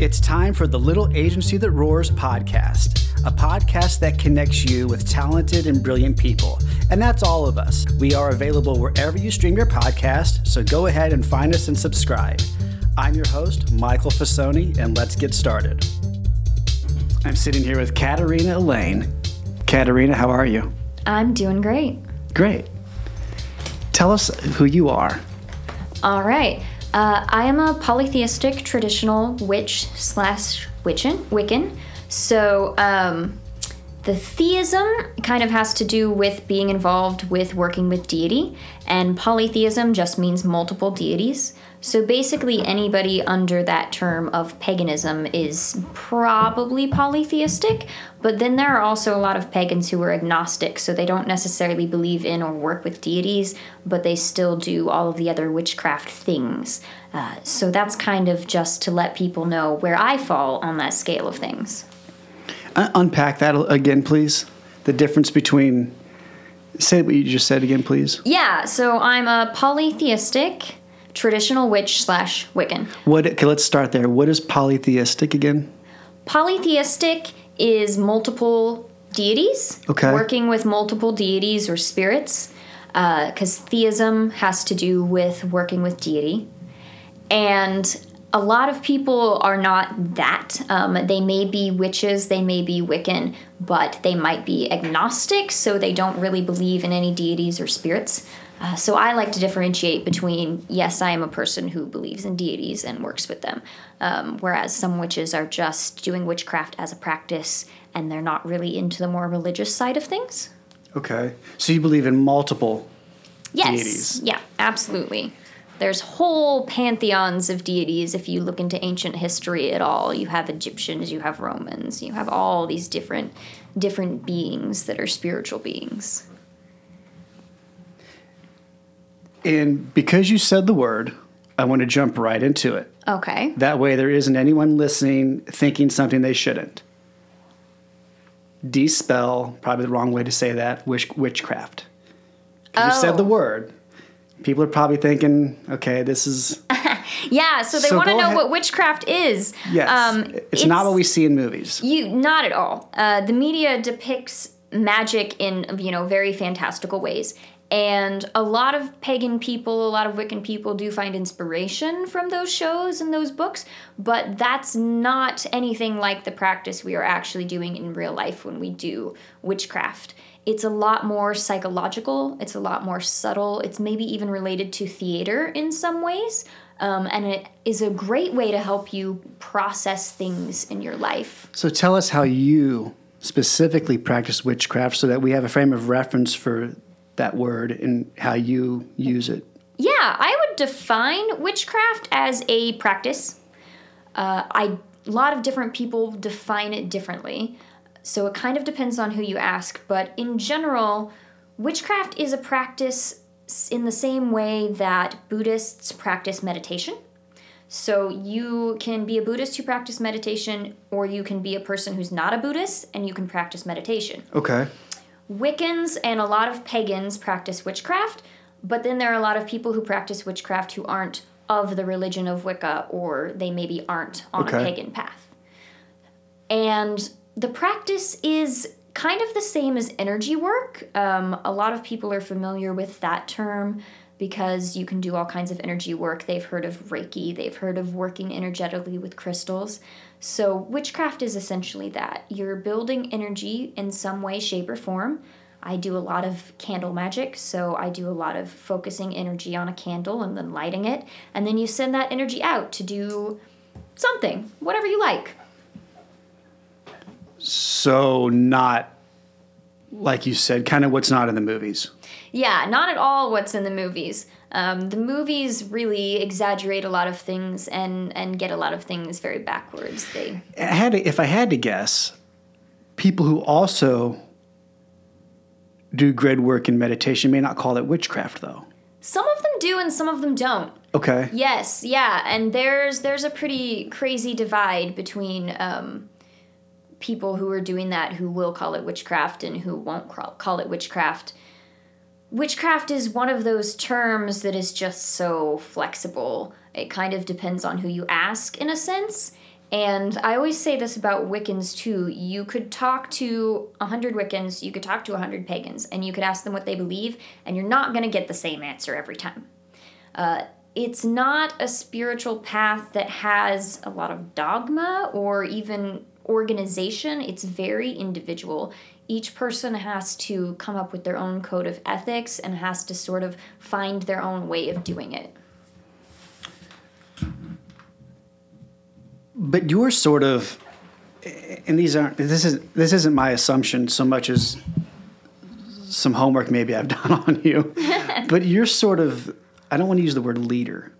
It's time for the Little Agency That Roars podcast, a podcast that connects you with talented and brilliant people. And that's all of us. We are available wherever you stream your podcast, so go ahead and find us and subscribe. I'm your host, Michal Fasone, and let's get started. I'm sitting here with Katarina Elaine. Katarina, how are you? I'm doing great. Great. Tell us who you are. All right. Uh, I am a polytheistic traditional witch slash Wiccan. Wiccan. So um, the theism kind of has to do with being involved with working with deity, and polytheism just means multiple deities. So basically, anybody under that term of paganism is probably polytheistic, but then there are also a lot of pagans who are agnostic, so they don't necessarily believe in or work with deities, but they still do all of the other witchcraft things. Uh, so that's kind of just to let people know where I fall on that scale of things. Uh, unpack that again, please. The difference between. Say what you just said again, please. Yeah, so I'm a polytheistic traditional witch slash Wiccan. What? Okay, let's start there. What is polytheistic again? Polytheistic is multiple deities. Okay. Working with multiple deities or spirits, because theism has to do with working with deity, and a lot of people are not that. Um, they may be witches, they may be Wiccan, but they might be agnostic, so they don't really believe in any deities or spirits. Uh, so I like to differentiate between yes, I am a person who believes in deities and works with them, um, whereas some witches are just doing witchcraft as a practice and they're not really into the more religious side of things. Okay. So you believe in multiple Yes. deities. Yeah, absolutely. There's whole pantheons of deities if you look into ancient history at all. You have Egyptians, you have Romans, you have all these different different beings that are spiritual beings. And because you said the word, I want to jump right into it. Okay. That way, there isn't anyone listening thinking something they shouldn't. Dispel, probably the wrong way to say that, witch, witchcraft. 'Cause you said the Oh. word. People are probably thinking, okay, this is. Yeah, so they So want to know ahead. what witchcraft is. Yes. Um, it's, not what we see in movies. You not at all. Uh, the media depicts magic in you know very fantastical ways, and a lot of pagan people, a lot of Wiccan people do find inspiration from those shows and those books. But that's not anything like the practice we are actually doing in real life when we do witchcraft. It's a lot more psychological. It's a lot more subtle. It's maybe even related to theater in some ways. Um, and it is a great way to help you process things in your life. So tell us how you specifically practice witchcraft so that we have a frame of reference for that word and how you use it. Yeah, I would define witchcraft as a practice. Uh, I a lot of different people define it differently, so it kind of depends on who you ask. But in general, witchcraft is a practice in the same way that Buddhists practice meditation. So you can be a Buddhist who practice meditation, or you can be a person who's not a Buddhist and you can practice meditation. Okay. Wiccans and a lot of pagans practice witchcraft, but then there are a lot of people who practice witchcraft who aren't of the religion of Wicca or they maybe aren't on Okay. a pagan path. And the practice is kind of the same as energy work. Um, a lot of people are familiar with that term because you can do all kinds of energy work. They've heard of Reiki, they've heard of working energetically with crystals. So, witchcraft is essentially that. You're building energy in some way, shape, or form. I do a lot of candle magic, so I do a lot of focusing energy on a candle and then lighting it. And then you send that energy out to do something, whatever you like. So, not like you said, kind of what's not in the movies. Yeah, not at all what's in the movies. Um, the movies really exaggerate a lot of things and, and get a lot of things very backwards. They I had to, if I had to guess, people who also do grid work and meditation may not call it witchcraft, though. some of them do and some of them don't. Okay. Yes, yeah, and there's there's a pretty crazy divide between um, people who are doing that who will call it witchcraft and who won't call it witchcraft. Witchcraft is one of those terms that is just so flexible. It kind of depends on who you ask, in a sense. And I always say this about Wiccans too. You could talk to 100 Wiccans, you could talk to 100 pagans, and you could ask them what they believe, and you're not going to get the same answer every time. Uh, it's not a spiritual path that has a lot of dogma or even organization. It's very individual. Each person has to come up with their own code of ethics and has to sort of find their own way of doing it. But you're sort of, and these aren't. This is this isn't my assumption so much as some homework maybe I've done on you. but you're sort of. I don't want to use the word leader,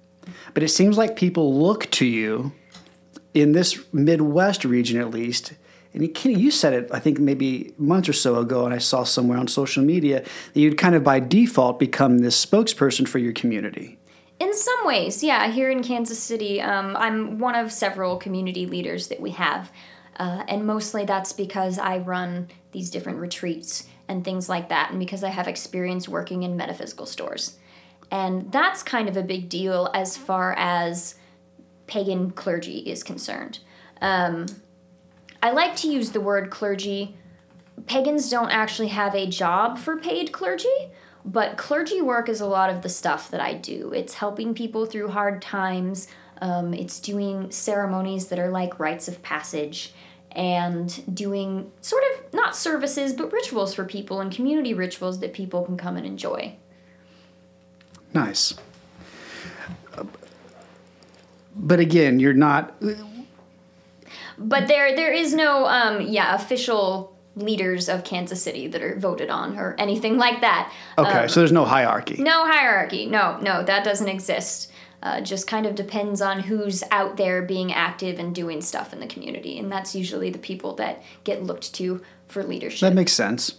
but it seems like people look to you in this Midwest region, at least. And Kenny, you said it, I think maybe months or so ago, and I saw somewhere on social media that you'd kind of by default become this spokesperson for your community. In some ways, yeah. Here in Kansas City, um, I'm one of several community leaders that we have. Uh, and mostly that's because I run these different retreats and things like that, and because I have experience working in metaphysical stores. And that's kind of a big deal as far as pagan clergy is concerned. Um, I like to use the word clergy. Pagans don't actually have a job for paid clergy, but clergy work is a lot of the stuff that I do. It's helping people through hard times, um, it's doing ceremonies that are like rites of passage, and doing sort of not services, but rituals for people and community rituals that people can come and enjoy. Nice. But again, you're not. But there, there is no, um, yeah, official leaders of Kansas City that are voted on or anything like that. Okay, Um, so there's no hierarchy. no hierarchy. No, no, that doesn't exist. Uh, just kind of depends on who's out there being active and doing stuff in the community, and that's usually the people that get looked to for leadership. That makes sense.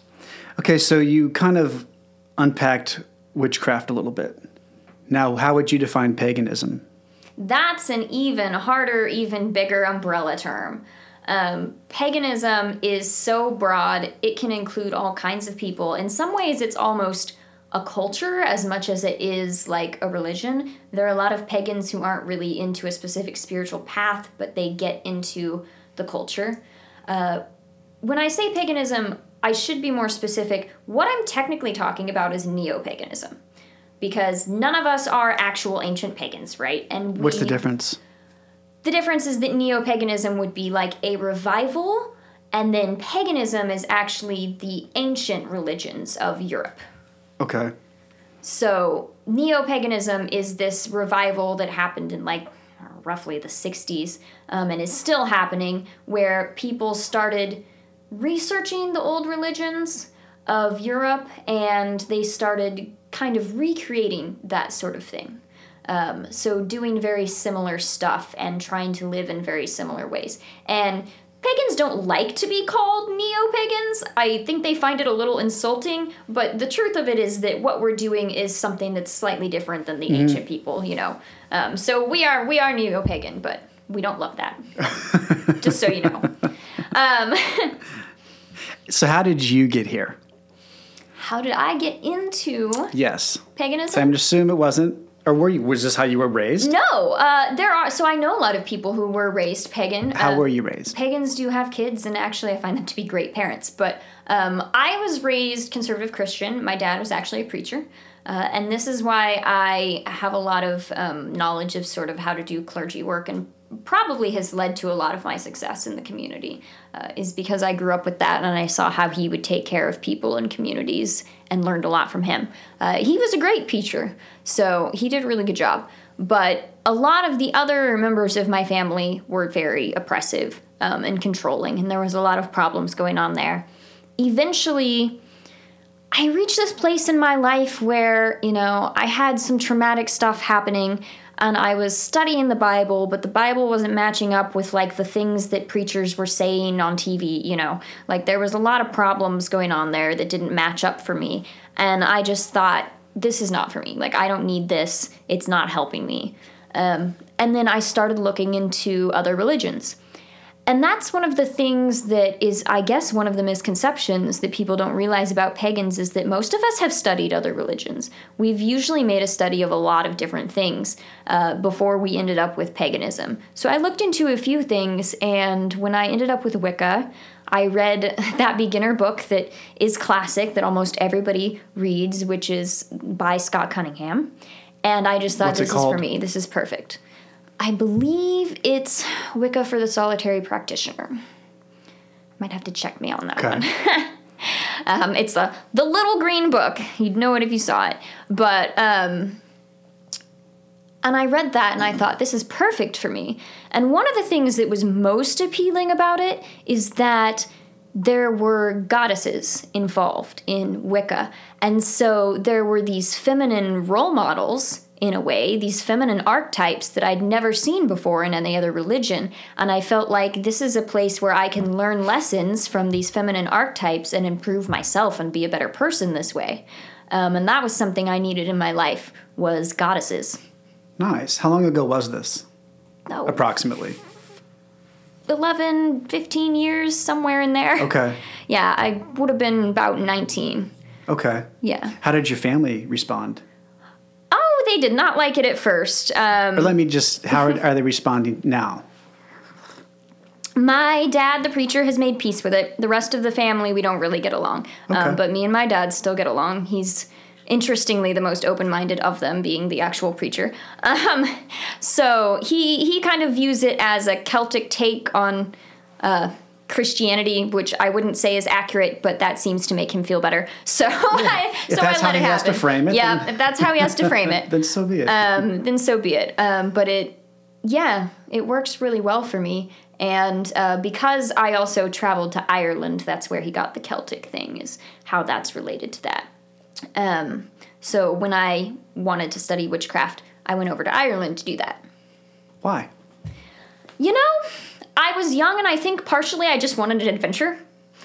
Okay, so you kind of unpacked witchcraft a little bit. Now, how would you define paganism? That's an even harder, even bigger umbrella term. Um, paganism is so broad, it can include all kinds of people. In some ways, it's almost a culture as much as it is like a religion. There are a lot of pagans who aren't really into a specific spiritual path, but they get into the culture. Uh, when I say paganism, I should be more specific. What I'm technically talking about is neo paganism. Because none of us are actual ancient pagans, right? And What's the difference? the difference is that neo paganism would be like a revival, and then paganism is actually the ancient religions of Europe. Okay. So, neo paganism is this revival that happened in like roughly the 60s um, and is still happening, where people started researching the old religions of Europe and they started kind of recreating that sort of thing. Um, so, doing very similar stuff and trying to live in very similar ways. And pagans don't like to be called neo pagans. I think they find it a little insulting, but the truth of it is that what we're doing is something that's slightly different than the ancient people, you know. Um, so, we are we are neo pagan, but we don't love that. Just so you know. Um, So, how did you get here? How did I get into Yes. paganism? So I'm just assume it wasn't, or were you? Was this how you were raised? No, uh, there are. So I know a lot of people who were raised pagan. How Uh, were you raised? Pagans do have kids, and actually, I find them to be great parents. But um, I was raised conservative Christian. My dad was actually a preacher. Uh, and this is why I have a lot of um, knowledge of sort of how to do clergy work and probably has led to a lot of my success in the community uh, is because I grew up with that and I saw how he would take care of people and communities and learned a lot from him. Uh, he was a great teacher, so he did a really good job. But a lot of the other members of my family were very oppressive um, and controlling, and there was a lot of problems going on there. Eventually, I reached this place in my life where, you know, I had some traumatic stuff happening and I was studying the Bible, but the Bible wasn't matching up with like the things that preachers were saying on TV, you know. Like there was a lot of problems going on there that didn't match up for me. And I just thought, this is not for me. Like I don't need this. It's not helping me. Um, and then I started looking into other religions. And that's one of the things that is, I guess, one of the misconceptions that people don't realize about pagans is that most of us have studied other religions. We've usually made a study of a lot of different things uh, before we ended up with paganism. So I looked into a few things, and when I ended up with Wicca, I read that beginner book that is classic that almost everybody reads, which is by Scott Cunningham. And I just thought What's this is for me. This is perfect. I believe it's Wicca for the Solitary Practitioner. Might have to check me on that Okay. one. Um, it's the the little green book. You'd know it if you saw it. But um, and I read that and I thought this is perfect for me. And one of the things that was most appealing about it is that there were goddesses involved in Wicca. And so there were these feminine role models in a way, these feminine archetypes that I'd never seen before in any other religion. And I felt like this is a place where I can learn lessons from these feminine archetypes and improve myself and be a better person this way. Um, and that was something I needed in my life was goddesses. Nice. How long ago was this? No, Approximately. 11, 15 years, somewhere in there. Okay. Yeah, I would have been about 19. Okay. Yeah. How did your family respond? They did not like it at first. Um, Or let me just, how are, are they responding now? my dad, the preacher, has made peace with it. The rest of the family, we don't really get along. Okay. Um, but me and my dad still get along. He's interestingly the most open-minded of them being the actual preacher um, so he he kind of views it as a celtic take on uh, christianity which i wouldn't say is accurate but that seems to make him feel better so I, If so that's I how let it he has happen. to frame it, yeah then- if that's how he has to frame it Then so be it. um, then so be it. Um, but it, yeah, it works really well for me. And uh, because I also traveled to Ireland, that's where he got the Celtic thing, is how that's related to that. Um, so when I wanted to study witchcraft, I went over to Ireland to do that. Why? You know, I was young and I think partially I just wanted an adventure.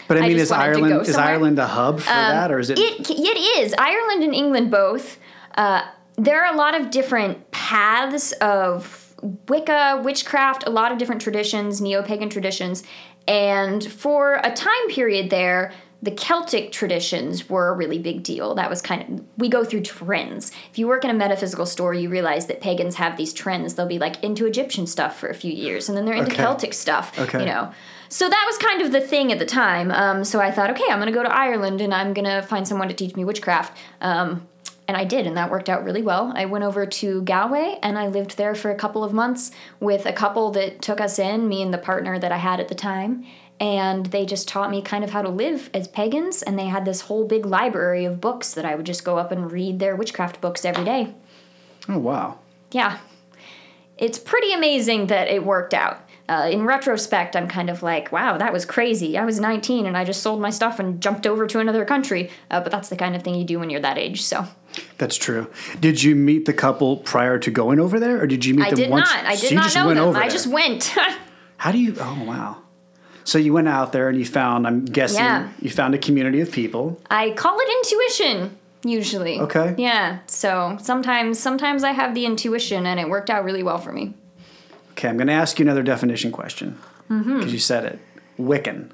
But I I mean, just is wanted to go Ireland is somewhere. Um, Ireland a hub for that, or is it? It it is Ireland and England both. Uh, there are a lot of different paths of Wicca, witchcraft, a lot of different traditions, neo pagan traditions, and for a time period there. The Celtic traditions were a really big deal. That was kind of, we go through trends. If you work in a metaphysical store, you realize that pagans have these trends. They'll be like into Egyptian stuff for a few years, and then they're into Okay. Celtic stuff, Okay. you know. So that was kind of the thing at the time. Um, so I thought, okay, I'm going to go to Ireland and I'm going to find someone to teach me witchcraft. Um, and I did, and that worked out really well. I went over to Galway and I lived there for a couple of months with a couple that took us in, me and the partner that I had at the time. And they just taught me kind of how to live as pagans. And they had this whole big library of books that I would just go up and read their witchcraft books every day. oh wow. Yeah. It's pretty amazing that it worked out. Uh, in retrospect, I'm kind of like, wow, that was crazy. I was 19 and I just sold my stuff and jumped over to another country. Uh, but that's the kind of thing you do when you're that age. So That's true. Did you meet the couple prior to going over there, or did you meet I them did once? not. I so did you not just know them. I just went. How do you? Oh wow. So you went out there and you found. I'm guessing Yeah. you found a community of people. I call it intuition usually. Okay. Yeah. So sometimes sometimes I have the intuition and it worked out really well for me. Okay, I'm going to ask you another definition question because Mm-hmm. you said it. Wiccan.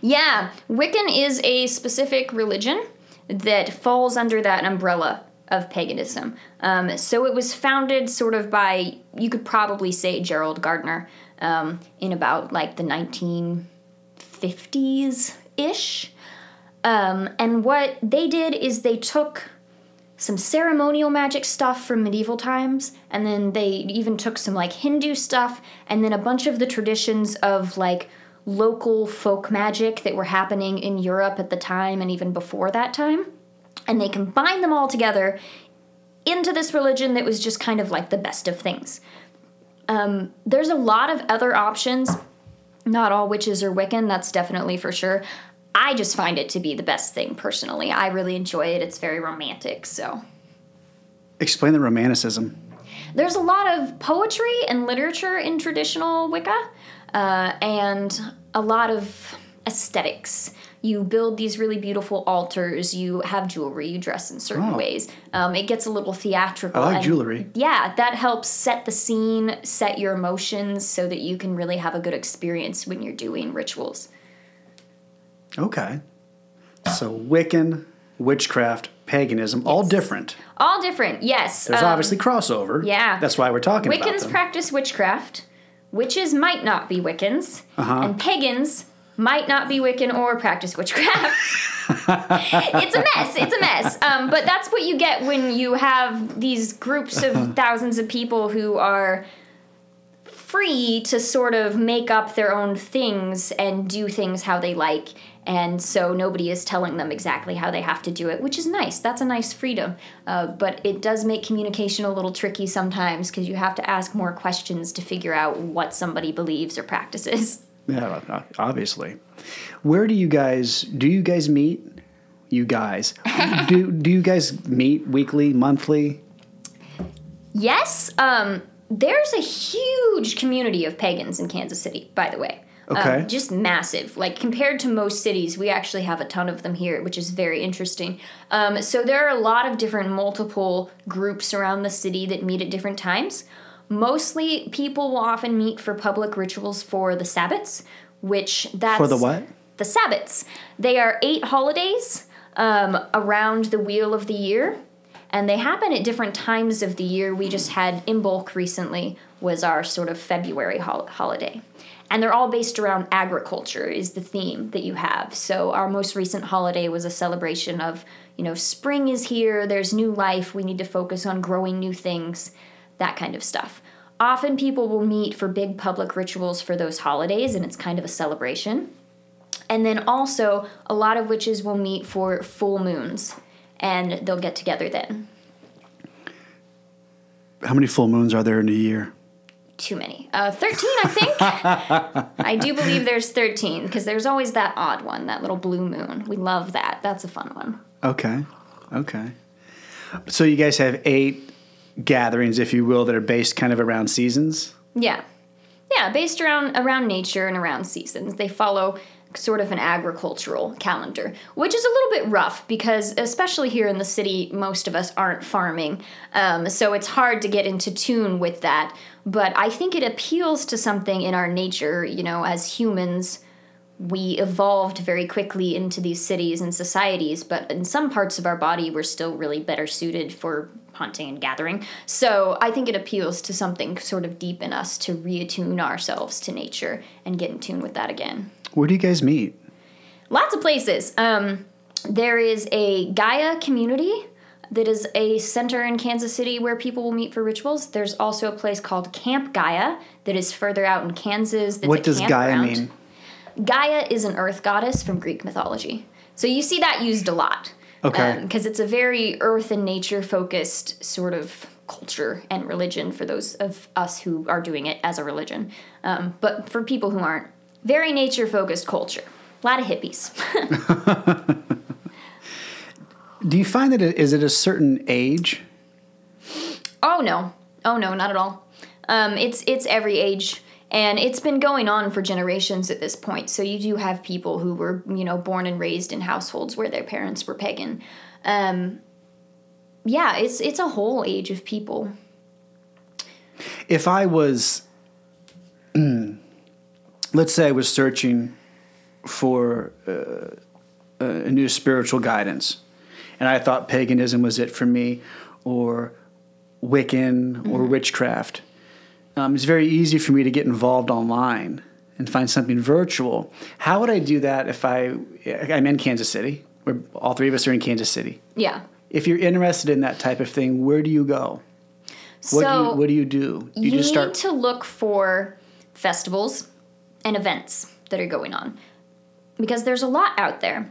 Yeah, Wiccan is a specific religion that falls under that umbrella of paganism. Um, so it was founded sort of by, you could probably say, Gerald Gardner um, in about like the 1950s ish. Um, and what they did is they took some ceremonial magic stuff from medieval times, and then they even took some like Hindu stuff, and then a bunch of the traditions of like local folk magic that were happening in Europe at the time and even before that time. And they combined them all together into this religion that was just kind of like the best of things. Um, there's a lot of other options. Not all witches are Wiccan, that's definitely for sure. I just find it to be the best thing personally. I really enjoy it. It's very romantic, so. Explain the romanticism. There's a lot of poetry and literature in traditional Wicca, uh, and a lot of aesthetics. You build these really beautiful altars. You have jewelry. You dress in certain Oh. ways. Um, it gets a little theatrical. I like and- jewelry. Yeah, that helps set the scene, set your emotions, so that you can really have a good experience when you're doing rituals. Okay. So Wiccan, witchcraft, paganism, all different. All different, yes. There's um, obviously crossover. yeah. That's why we're talking about Wiccans practice witchcraft. Witches might not be Wiccans, Uh-huh. and pagans might not be Wiccan or practice witchcraft. it's a mess. It's a mess. Um, but that's what you get when you have these groups of thousands of people who are free to sort of make up their own things and do things how they like. And so nobody is telling them exactly how they have to do it, which is nice. That's a nice freedom. Uh, but it does make communication a little tricky sometimes because you have to ask more questions to figure out what somebody believes or practices. Yeah, obviously. Where do you guys do you guys meet? You guys do do you guys meet weekly, monthly? Yes, um, there's a huge community of pagans in Kansas City, by the way. Okay. Um, just massive. Like compared to most cities, we actually have a ton of them here, which is very interesting. Um, so there are a lot of different multiple groups around the city that meet at different times. Mostly, people will often meet for public rituals for the Sabbats, which that's For the what? the Sabbats. They are eight holidays um, around the wheel of the year, and they happen at different times of the year. We just had Imbolc recently was our sort of February hol- holiday. And they're all based around agriculture is the theme that you have. So our most recent holiday was a celebration of, you know, spring is here, there's new life, we need to focus on growing new things, that kind of stuff. Often people will meet for big public rituals for those holidays and it's kind of a celebration. And then also, a lot of witches will meet for full moons and they'll get together then. How many full moons are there in a year? Too many. Uh, 13, I think. I do believe there's 13 because there's always that odd one, that little blue moon. We love that. That's a fun one. Okay. Okay. So you guys have eight gatherings, if you will, that are based kind of around seasons? Yeah. Yeah, based around around nature and around seasons. They follow sort of an agricultural calendar, which is a little bit rough because especially here in the city, most of us aren't farming. Um, so it's hard to get into tune with that. But I think it appeals to something in our nature, you know, as humans we evolved very quickly into these cities and societies, but in some parts of our body, we're still really better suited for hunting and gathering. So I think it appeals to something sort of deep in us to reattune ourselves to nature and get in tune with that again. Where do you guys meet? Lots of places. Um, there is a Gaia community that is a center in Kansas City where people will meet for rituals. There's also a place called Camp Gaia that is further out in Kansas. That's what does Gaia mean? Gaia is an earth goddess from Greek mythology. So you see that used a lot. Okay. Because it's a very earth and nature focused sort of culture and religion for those of us who are doing it as a religion. Um, but for people who aren't, very nature focused culture. A lot of hippies. Do you find that it is it a certain age? oh no. Oh no, not at all. Um, it's it's every age. And it's been going on for generations at this point. So you do have people who were, you know, born and raised in households where their parents were pagan. Um, yeah, it's it's a whole age of people. If I was, let's say, I was searching for uh, a new spiritual guidance, and I thought paganism was it for me, or Wiccan or witchcraft. Um, it's very easy for me to get involved online and find something virtual. How would I do that if I I'm in Kansas City? We're all three of us are in Kansas City. Yeah. If you're interested in that type of thing, where do you go? What so do you what do you do? you, just need to look for festivals and events that are going on because there's a lot out there.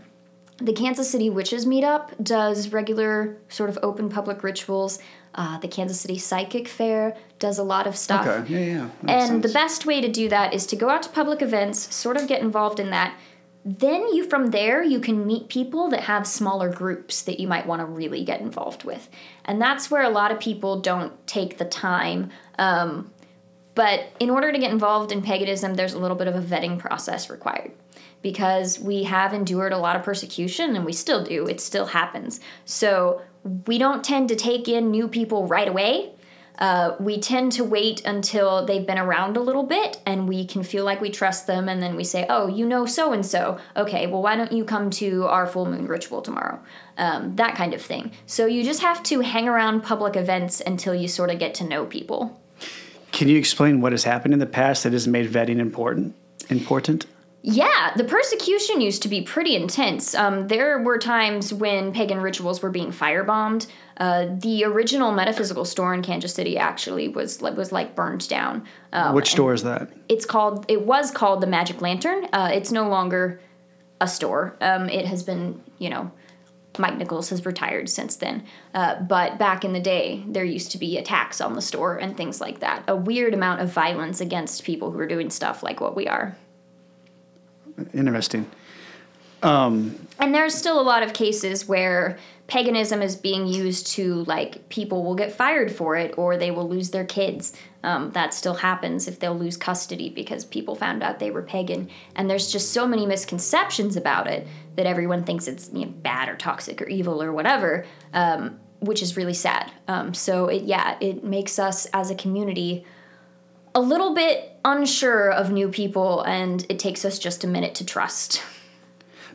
The Kansas City Witches Meetup does regular sort of open public rituals. Uh, the Kansas City Psychic Fair does a lot of stuff. Okay. Yeah, yeah. Makes And the best way to do that is to go out to public events, sort of get involved in that. Then you from there you can meet people that have smaller groups that you might want to really get involved with. And that's where a lot of people don't take the time. Um, but in order to get involved in paganism, there's a little bit of a vetting process required because we have endured a lot of persecution and we still do. It still happens. So we don't tend to take in new people right away. Uh, we tend to wait until they've been around a little bit and we can feel like we trust them and then we say oh you know so and so okay well why don't you come to our full moon ritual tomorrow um, that kind of thing so you just have to hang around public events until you sort of get to know people Can you explain what has happened in the past that has made vetting important? Important? Yeah, the persecution used to be pretty intense. Um, there were times when pagan rituals were being firebombed. Uh, the original metaphysical store in Kansas City actually was was like burned down. Um, Which store is that? It's called. It was called the Magic Lantern. Uh, it's no longer a store. Um, it has been, you know, Mike Nichols has retired since then. Uh, but back in the day, there used to be attacks on the store and things like that. A weird amount of violence against people who are doing stuff like what we are. Interesting. And there's still a lot of cases where paganism is being used to like people will get fired for it or they will lose their kids. Um, that still happens if they'll lose custody because people found out they were pagan. And there's just so many misconceptions about it that everyone thinks it's you know, bad or toxic or evil or whatever, um, which is really sad. Um, so it yeah, it makes us as a community a little bit unsure of new people, and it takes us just a minute to trust.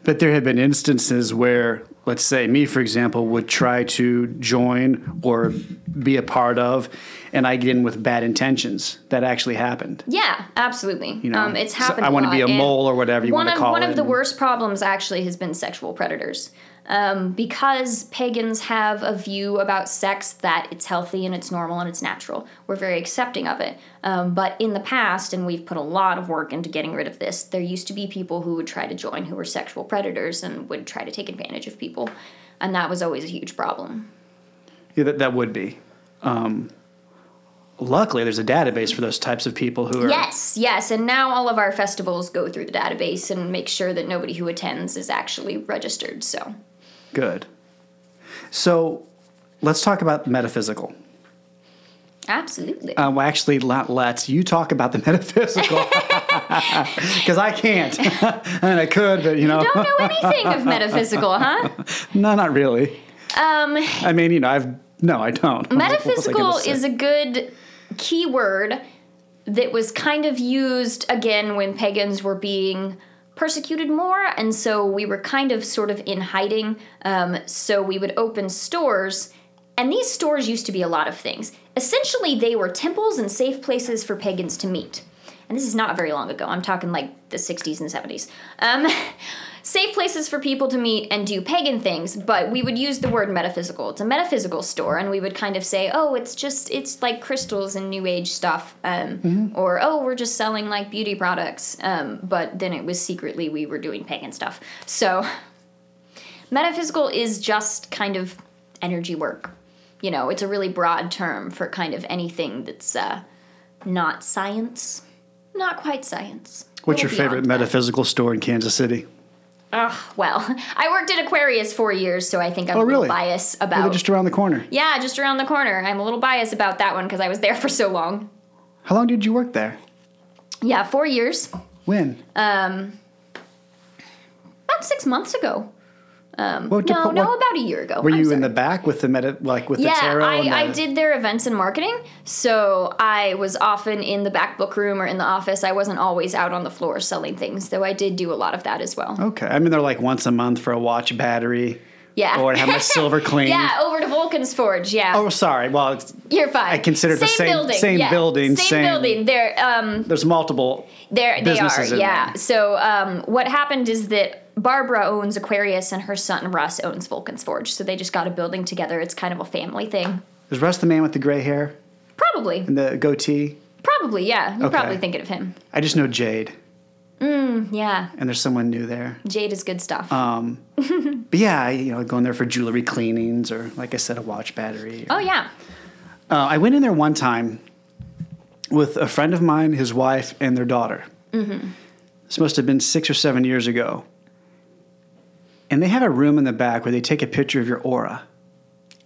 But there have been instances where, let's say, me, for example, would try to join or be a part of, and I get in with bad intentions. That actually happened. Yeah, absolutely. You know, um, it's So happened. I want to be a mole or whatever you one want to call one it. of the worst problems actually has been sexual predators. Um, because pagans have a view about sex that it's healthy and it's normal and it's natural. We're very accepting of it. Um, but in the past, and we've put a lot of work into getting rid of this, there used to be people who would try to join who were sexual predators and would try to take advantage of people. And that was always a huge problem. Yeah, that, that would be. Um, luckily, there's a database for those types of people who are. Yes, yes, and now all of our festivals go through the database and make sure that nobody who attends is actually registered. So, Good. So let's talk about metaphysical. absolutely. Uh, well, actually, not let's. You talk about the metaphysical. Because I can't. and I could, but you know. Don't know anything of metaphysical, huh? No, not really. Um, I mean, you know, I've. No, I don't. Was I metaphysical is a good keyword that was kind of used again when pagans were being persecuted more, and so we were kind of sort of in hiding. Um, so we would open stores, and these stores used to be a lot of things. Essentially, they were temples and safe places for pagans to meet. And this is not very long ago. I'm talking like the 60s and 70s. Um, safe places for people to meet and do pagan things, but we would use the word metaphysical. It's a metaphysical store, and we would kind of say, oh, it's just, it's like crystals and new age stuff. Um, Or, oh, we're just selling like beauty products. Um, but then it was secretly we were doing pagan stuff. So, metaphysical is just kind of energy work. You know, it's a really broad term for kind of anything that's uh, not science, not quite science. What's your favorite metaphysical store in Kansas City? Ugh, well, I worked at Aquarius for years, so I think I'm Oh, a little biased about. just around the corner. yeah, just around the corner. I'm a little biased about that one because I was there for so long. How long did you work there? Yeah, four years. When? Um, About six months ago. What, No, what- no, about a year ago. Were I'm you sorry. in the back with the meta, like with the Yeah. I, I did their events and marketing. So I was often in the back book room or in the office. I wasn't always out on the floor selling things, though I did do a lot of that as well. Okay, I mean they're like once a month for a watch battery. Yeah. Or have my silver clean. Yeah, over to Vulcan's Forge. Yeah. Oh, sorry. Well, it's, You're fine. I consider it the same- building. same yeah. building, Same, same- building. They're um there's multiple. they're they are yeah. there. So um what happened is that Barbara owns Aquarius and her son Russ owns Vulcan's Forge. So they just got a building together. It's kind of a family thing. Is Russ the man with the gray hair Probably. and the goatee? Probably, yeah. You're Okay. probably thinking of him. I just know Jade, Yeah. and there's someone new there. Jade is good stuff. Um, but yeah, you know, going there for jewelry cleanings or, like I said, a watch battery. oh yeah. Uh, I went in there one time with a friend of mine, his wife, and their daughter. Mm-hmm. This must have been six or seven years ago. And they have a room in the back where they take a picture of your aura.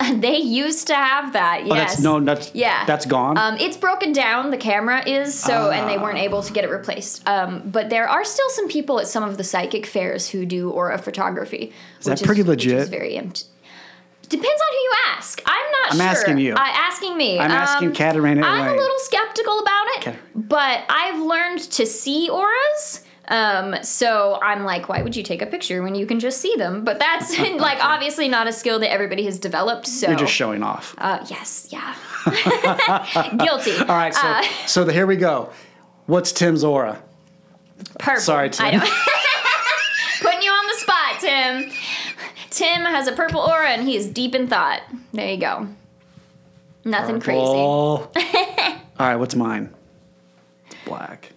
they used to have that. Yes. Oh, that's no, that's Yeah. that's gone. Um, it's broken down. The camera is so, and they weren't able to get it replaced. Um, but there are still some people at some of the psychic fairs who do aura photography. Is that pretty Which is legit? very empt- Depends on who you ask. I'm not I'm sure. asking you. Uh, asking me. I'm asking Katarina I'm a little skeptical about it, Kat- but I've learned to see auras. Um, so I'm like, why would you take a picture when you can just see them? But that's like obviously not a skill that everybody has developed. So You're just showing off. uh, yes, yeah. Guilty. All right, so uh, so the, here we go. What's Tim's aura? Purple. Sorry, Tim. I don't. Putting you on the spot, Tim. Tim has a purple aura and he is deep in thought. There you go. Nothing crazy. All right, what's mine? It's black.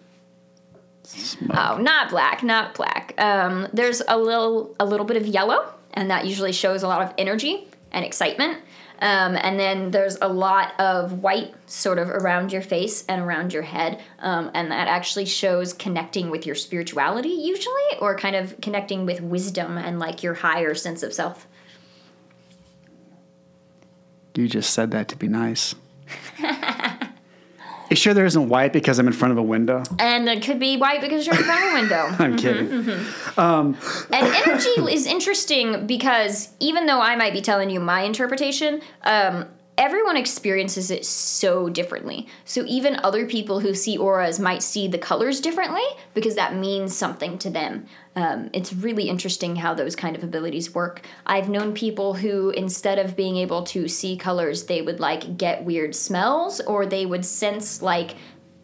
Oh, not black, not black. Um, there's a little a little bit of yellow, and that usually shows a lot of energy and excitement. Um, and then there's a lot of white sort of around your face and around your head, um, and that actually shows connecting with your spirituality usually, or kind of connecting with wisdom and like your higher sense of self. You just said that to be nice. you sure there isn't white because I'm in front of a window? And it could be white because you're in front of a window. I'm mm-hmm, kidding. Mm-hmm. Um, and energy is interesting because even though I might be telling you my interpretation, um, everyone experiences it so differently. So even other people who see auras might see the colors differently because that means something to them. Um, it's really interesting how those kind of abilities work. I've known people who, instead of being able to see colors, they would like get weird smells or they would sense like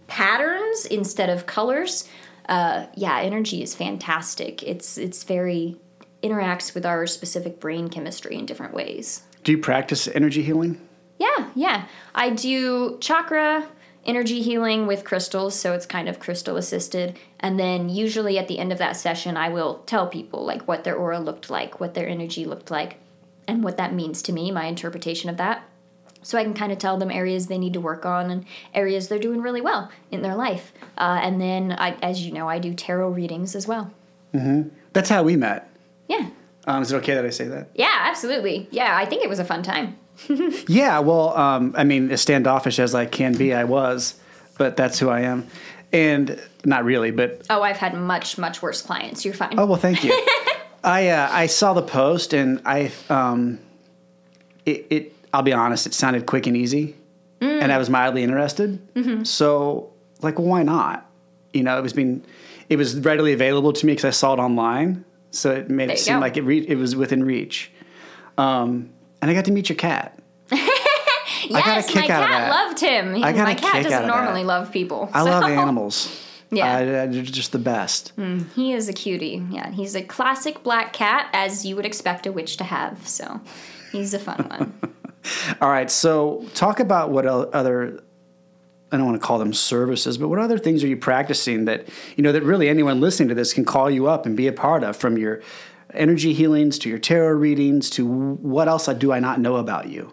patterns instead of colors. Uh, yeah, energy is fantastic. It's it's very interacts with our specific brain chemistry in different ways. Do you practice energy healing? Yeah, yeah. I do chakra energy healing with crystals, so it's kind of crystal assisted. And then usually at the end of that session, I will tell people like what their aura looked like, what their energy looked like, and what that means to me, my interpretation of that. So I can kind of tell them areas they need to work on and areas they're doing really well in their life. Uh, and then, I, as you know, I do tarot readings as well. Mm-hmm. That's how we met. Yeah. Um, is it okay that I say that? Yeah, absolutely. Yeah, I think it was a fun time. Yeah, well, um, I mean, as standoffish as I can be, I was, but that's who I am. And not really, but Oh, I've had much, much worse clients. You're fine. oh well, thank you. I uh, I saw the post and I um, it, it I'll be honest, it sounded quick and easy, and I was mildly interested. So like, well, why not? You know, it was being it was readily available to me because I saw it online, so it made There it seem go. like it re- it was within reach. Um, and I got to meet your cat. yes, got a kick my cat loved him. My cat doesn't normally love people. I so- love animals. Yeah. I- they're just the best. Mm, he is a cutie. Yeah, he's a classic black cat, as you would expect a witch to have. So, he's a fun one. All right, so talk about what other I don't want to call them services, but what other things are you practicing that you know that really anyone listening to this can call you up and be a part of from your energy healings to your tarot readings to what else do I not know about you?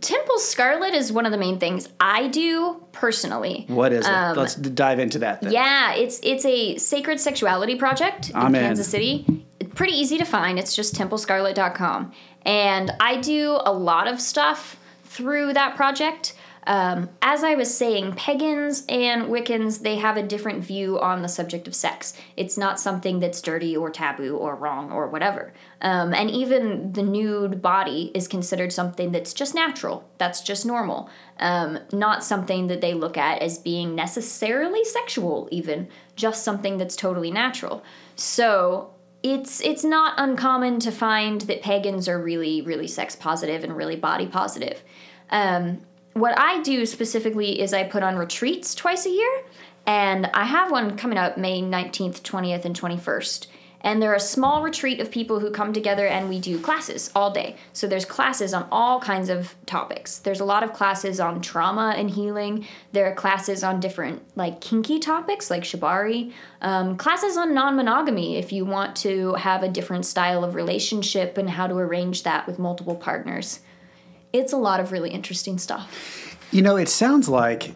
Temple Scarlet is one of the main things I do personally. What is it? Let's dive into that. Then. Um, Yeah, it's it's a sacred sexuality project in I'm in. Kansas City. Pretty easy to find. It's just templescarlet.com. And I do a lot of stuff through that project. Um, as I was saying, pagans and Wiccans, they have a different view on the subject of sex. It's not something that's dirty or taboo or wrong or whatever. Um, and even the nude body is considered something that's just natural, that's just normal, um, not something that they look at as being necessarily sexual, even, just something that's totally natural. So it's it's not uncommon to find that pagans are really really sex positive and really body positive. Um, what I do specifically is I put on retreats twice a year, and I have one coming up May 19th, 20th, and 21st. And they're a small retreat of people who come together and we do classes all day. So there's classes on all kinds of topics. There's a lot of classes on trauma and healing. There are classes on different like kinky topics like shibari. Um, classes on non-monogamy if you want to have a different style of relationship and how to arrange that with multiple partners. It's a lot of really interesting stuff. You know, it sounds like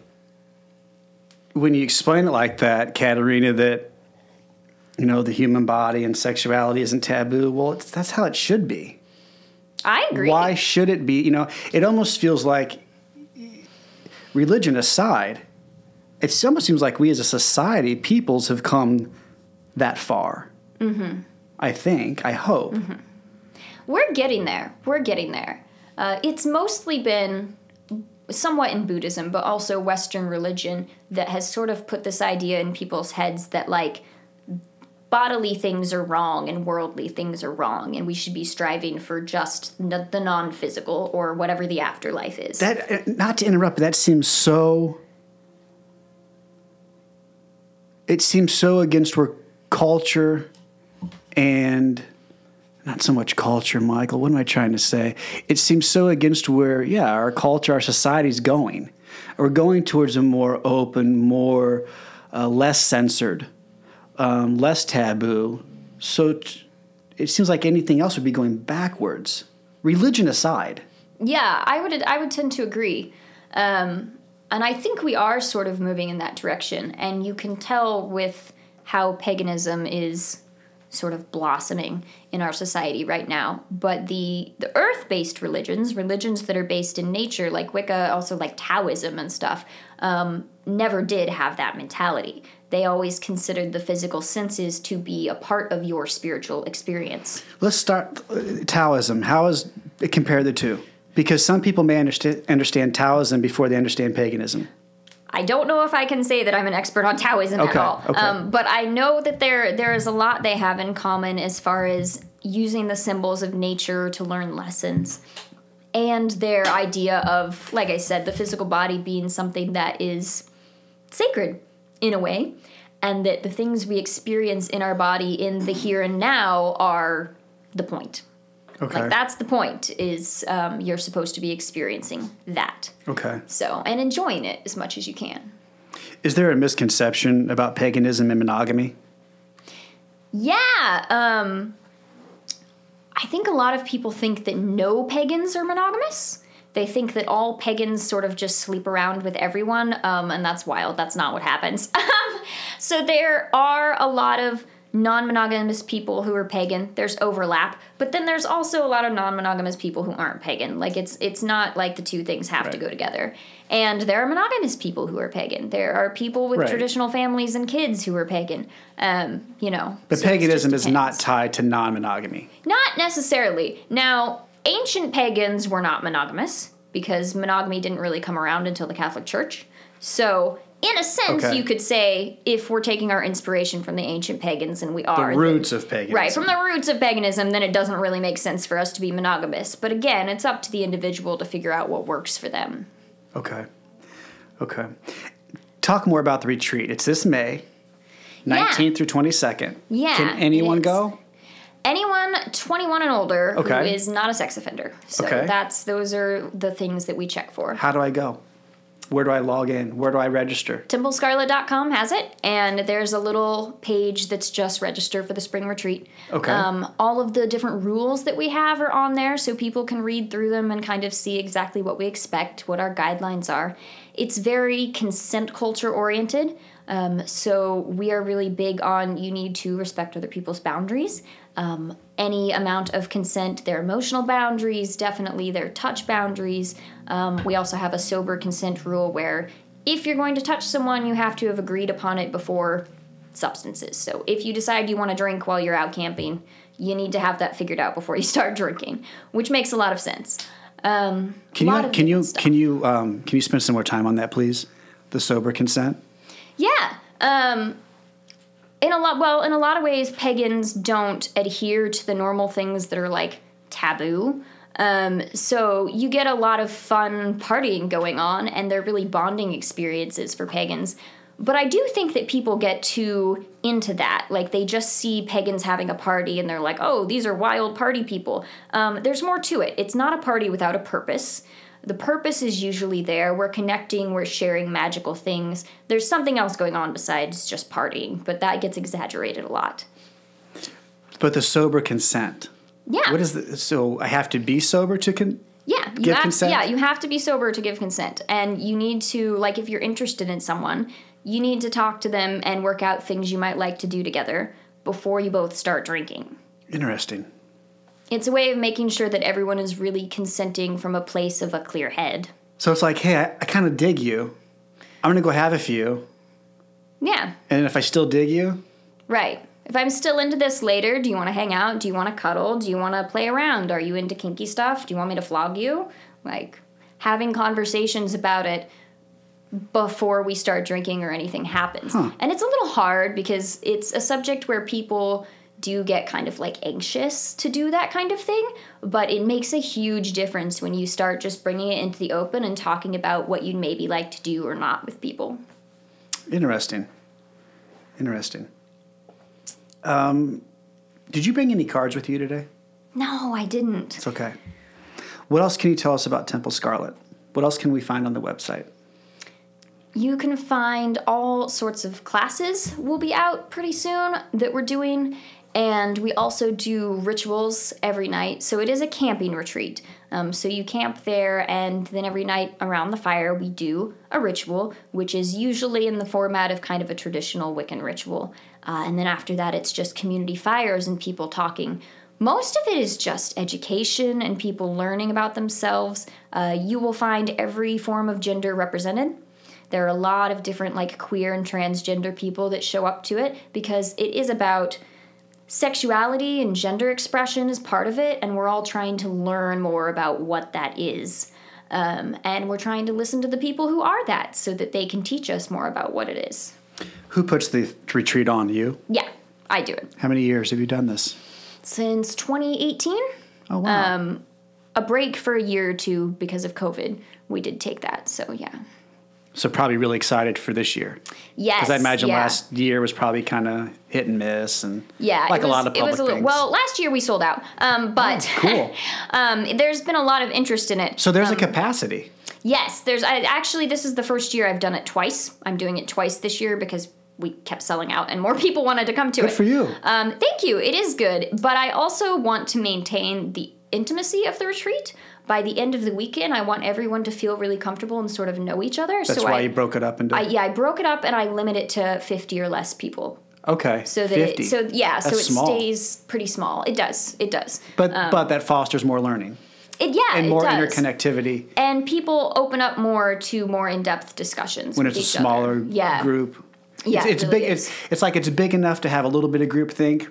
when you explain it like that, Katarina, that you know the human body and sexuality isn't taboo. Well, it's, that's how it should be. I agree. Why should it be? You know, it almost feels like religion aside, it almost seems like we as a society, peoples have come that far. Mm-hmm. I think, I hope. Mm-hmm. We're getting there. We're getting there. Uh, it's mostly been somewhat in Buddhism, but also Western religion that has sort of put this idea in people's heads that, like, bodily things are wrong and worldly things are wrong, and we should be striving for just n- the non physical or whatever the afterlife is. That, uh, not to interrupt, but that seems so. It seems so against where culture and not so much culture, Michal. What am I trying to say? It seems so against where, yeah, our culture, our society's going. We're going towards a more open, more uh, less censored, um, less taboo. So t- it seems like anything else would be going backwards. Religion aside. Yeah, I would I would tend to agree. Um, and I think we are sort of moving in that direction. And you can tell with how paganism is sort of blossoming in our society right now. But the the earth-based religions, religions that are based in nature, like Wicca, also like Taoism and stuff, um, never did have that mentality. They always considered the physical senses to be a part of your spiritual experience. Let's start Taoism. How is it compare the two? Because some people may understand Taoism before they understand paganism. I don't know if I can say that I'm an expert on Taoism Okay, at all, okay. um, but I know that there there is a lot they have in common as far as using the symbols of nature to learn lessons, and their idea of, like I said, the physical body being something that is sacred in a way, and that the things we experience in our body in the here and now are the point. Okay. Like that's the point. Is um, you're supposed to be experiencing that. Okay. So and enjoying it as much as you can. Is there a misconception about paganism and monogamy? Yeah, um, I think a lot of people think that no pagans are monogamous. They think that all pagans sort of just sleep around with everyone, um, and that's wild. That's not what happens. so there are a lot of non-monogamous people who are pagan. There's overlap, but then there's also a lot of non-monogamous people who aren't pagan. Like it's it's not like the two things have to go together. And there are monogamous people who are pagan. There are people with Right. traditional families and kids who are pagan. Um, you know, But so paganism is not tied to non monogamy. Not necessarily. Now, ancient pagans were not monogamous because monogamy didn't really come around until the Catholic Church. So, in a sense, Okay. you could say if we're taking our inspiration from the ancient pagans, and we The are then- roots of paganism. Right, from the roots of paganism, then it doesn't really make sense for us to be monogamous. But again, it's up to the individual to figure out what works for them. Okay. Okay. Talk more about the retreat. It's this May, 19th through 22nd. Yeah, Can anyone go? Anyone 21 and older who Okay. is not a sex offender. So Okay. that's those are the things that we check for. How do I go? Where do I log in? Where do I register? TempleScarlet.com has it, and there's a little page that's just register for the spring retreat. Okay. Um, all of the different rules that we have are on there, so people can read through them and kind of see exactly what we expect, what our guidelines are. It's very consent culture oriented, um, so we are really big on you need to respect other people's boundaries. Um, any amount of consent, their emotional boundaries, definitely their touch boundaries. Um, we also have a sober consent rule where if you're going to touch someone, you have to have agreed upon it before substances. So if you decide you want to drink while you're out camping, you need to have that figured out before you start drinking, which makes a lot of sense. Um, Can you can you can you um, can you spend some more time on that, please? The sober consent. Yeah. Um, in a lot, well, in a lot of ways, pagans don't adhere to the normal things that are like taboo. Um, so you get a lot of fun partying going on, and they're really bonding experiences for pagans. But I do think that people get too into that. Like they just see pagans having a party and they're like, oh, these are wild party people. Um, there's more to it. It's not a party without a purpose. The purpose is usually there. We're connecting, we're sharing magical things. There's something else going on besides just partying, but that gets exaggerated a lot. But the sober consent. Yeah. What is the so I have to be sober to con Yeah, you Give have, consent? Yeah, you have to be sober to give consent, and you need to like if you're interested in someone, you need to talk to them and work out things you might like to do together before you both start drinking. interesting. It's a way of making sure that everyone is really consenting from a place of a clear head. So it's like, hey, I, I kind of dig you. I'm gonna go have a few, Yeah, and if I still dig you, right. If I'm still into this later, do you want to hang out? Do you want to cuddle? Do you want to play around? Are you into kinky stuff? Do you want me to flog you? Like having conversations about it before we start drinking or anything happens. And it's a little hard because it's a subject where people do get kind of like anxious to do that kind of thing, but it makes a huge difference when you start just bringing it into the open and talking about what you'd maybe like to do or not with people. interesting. Interesting. Um, did you bring any cards with you today? No, I didn't. It's okay. What else can you tell us about Temple Scarlet? What else can we find on the website? You can find all sorts of classes will be out pretty soon that we're doing. And we also do rituals every night. So it is a camping retreat. Um, so you camp there, and then every night around the fire, we do a ritual, which is usually in the format of kind of a traditional Wiccan ritual. Uh, and then after that, it's just community fires and people talking. Most of it is just education and people learning about themselves. Uh, you will find every form of gender represented. There are a lot of different, like, queer and transgender people that show up to it because it is about sexuality and gender expression is part of it, and we're all trying to learn more about what that is. Um, and we're trying to listen to the people who are that so that they can teach us more about what it is. Who puts the retreat on you? Yeah, I do it. How many years have you done this? Since 2018, Oh wow. um, a break for a year or two because of COVID, we did take that. So, yeah. So probably really excited for this year Yes. because I imagine yeah. last year was probably kind of hit and miss and Yeah, like it a lot of it public was a little, things. Well, last year we sold out, um, but cool. um, there's been a lot of interest in it. so there's um, a capacity. Yes, there's I, actually this is the first year I've done it twice. I'm doing it twice this year because we kept selling out and more people wanted to come to Good it. for you. Um, thank you. It is good, but I also want to maintain the intimacy of the retreat. By the end of the weekend, I want everyone to feel really comfortable and sort of know each other. That's so why I, you broke it up into. I, yeah, I broke it up and I limit it to 50 or less people. okay. So that 50. it, so yeah, so it small. stays pretty small. It does. It does. But but that fosters more learning It yeah, and it more interconnectivity and people open up more to more in-depth discussions when it's a other. smaller yeah. group. Yeah, it's, it it's really big. is. It's it's like it's big enough to have a little bit of group think, to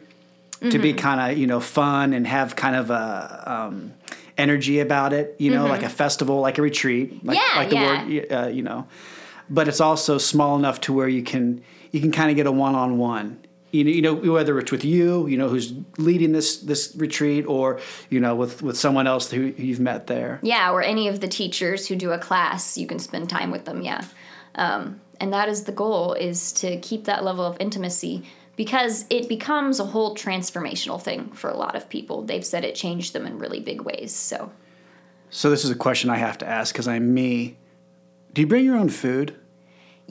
Mm-hmm. be kind of you know fun and have kind of a um, energy about it. You know, like a festival, like a retreat, like, Mm-hmm. Yeah, like the yeah. word. Uh, you know, but it's also small enough to where you can you can kind of get a one on one. You know, you know, whether it's with you, you know, who's leading this this retreat, or you know, with with someone else who you've met there. Yeah, or any of the teachers who do a class, you can spend time with them. Yeah, um, and that is the goal: is to keep that level of intimacy because it becomes a whole transformational thing for a lot of people. They've said it changed them in really big ways. So So this is a question I have to ask because I'm me. Do you bring your own food?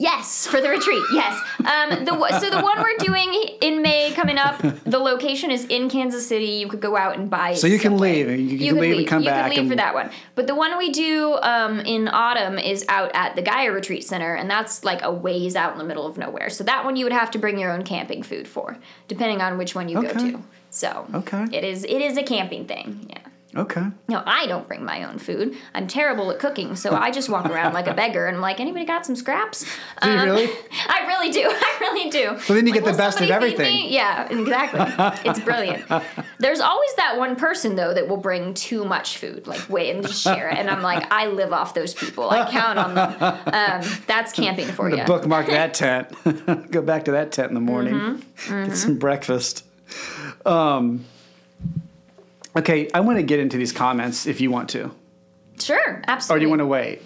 Yes, for the retreat. Yes. Um, the so the one we're doing in May coming up. The location is in Kansas City. You could go out and buy. So you can leave. You- you can could leave and come you back could leave and- for that one. But the one we do um, in autumn is out at the Gaia Retreat Center, and that's like a ways out in the middle of nowhere. So that one you would have to bring your own camping food for, depending on which one you go Okay. to. So Okay. it is it is a camping thing. Yeah. Okay. No, I don't bring my own food. I'm terrible at cooking, so I just walk around like a beggar and I'm like, anybody got some scraps? Do you really? I really do. I really do. So then you Like, get the best of everything." me?" Yeah, exactly. it's brilliant. There's always that one person though that will bring too much food, like wait and just share it. And I'm like, I live off those people. I count on them. Um, that's camping for you. Bookmark that tent. Go back to that tent in the morning. Mm-hmm. Get some breakfast. Um, okay, I want to get into these comments if you want to, Sure, absolutely. or do you want to wait?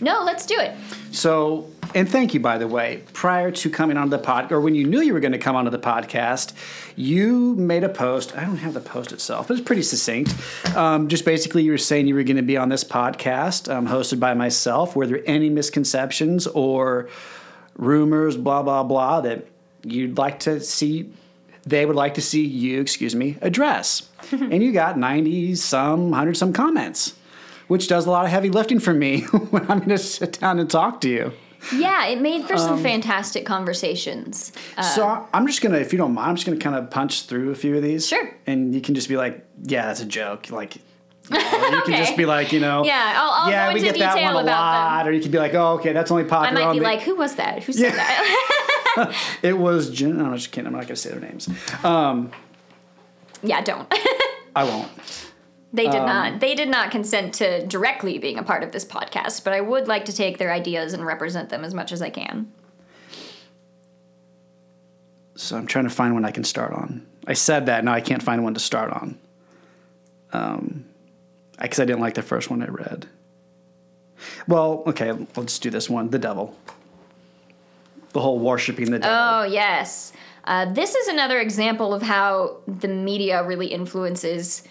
No, let's do it. So, and thank you, by the way. Prior to coming onto the pod, or when you knew you were going to come onto the podcast, you made a post. I don't have the post itself, but it's pretty succinct. Um, just basically, you were saying you were going to be on this podcast, um, hosted by myself. Were there any misconceptions or rumors, blah blah blah, that you'd like to see? They would like to see you, excuse me, address. and you got ninety some, hundred some comments which does a lot of heavy lifting for me when I'm going to sit down and talk to you. yeah, it made for Um, some fantastic conversations. Uh, so I'm just gonna, if you don't mind, I'm just gonna kind of punch through a few of these. Sure. And you can just be like, yeah, that's a joke. Like, you, know, you can just be like, you know, yeah, I'll, I'll yeah, we get that one a lot. them. Or you could be like, oh, okay, that's only popular. I might be the- like, who was that? Who said Yeah. that? it was. Jen- I'm just kidding. I'm not gonna say their names. Um, yeah, don't. I won't. They did Um, not. They did not consent to directly being a part of this podcast, but I would like to take their ideas and represent them as much as I can. So I'm trying to find one I can start on. I said that. Now I can't find one to start on. Um, because I didn't like the first one I read. Well, okay, let's just do this one. The devil. The whole worshiping the devil. Oh, yes. Uh, this is another example of how the media really influences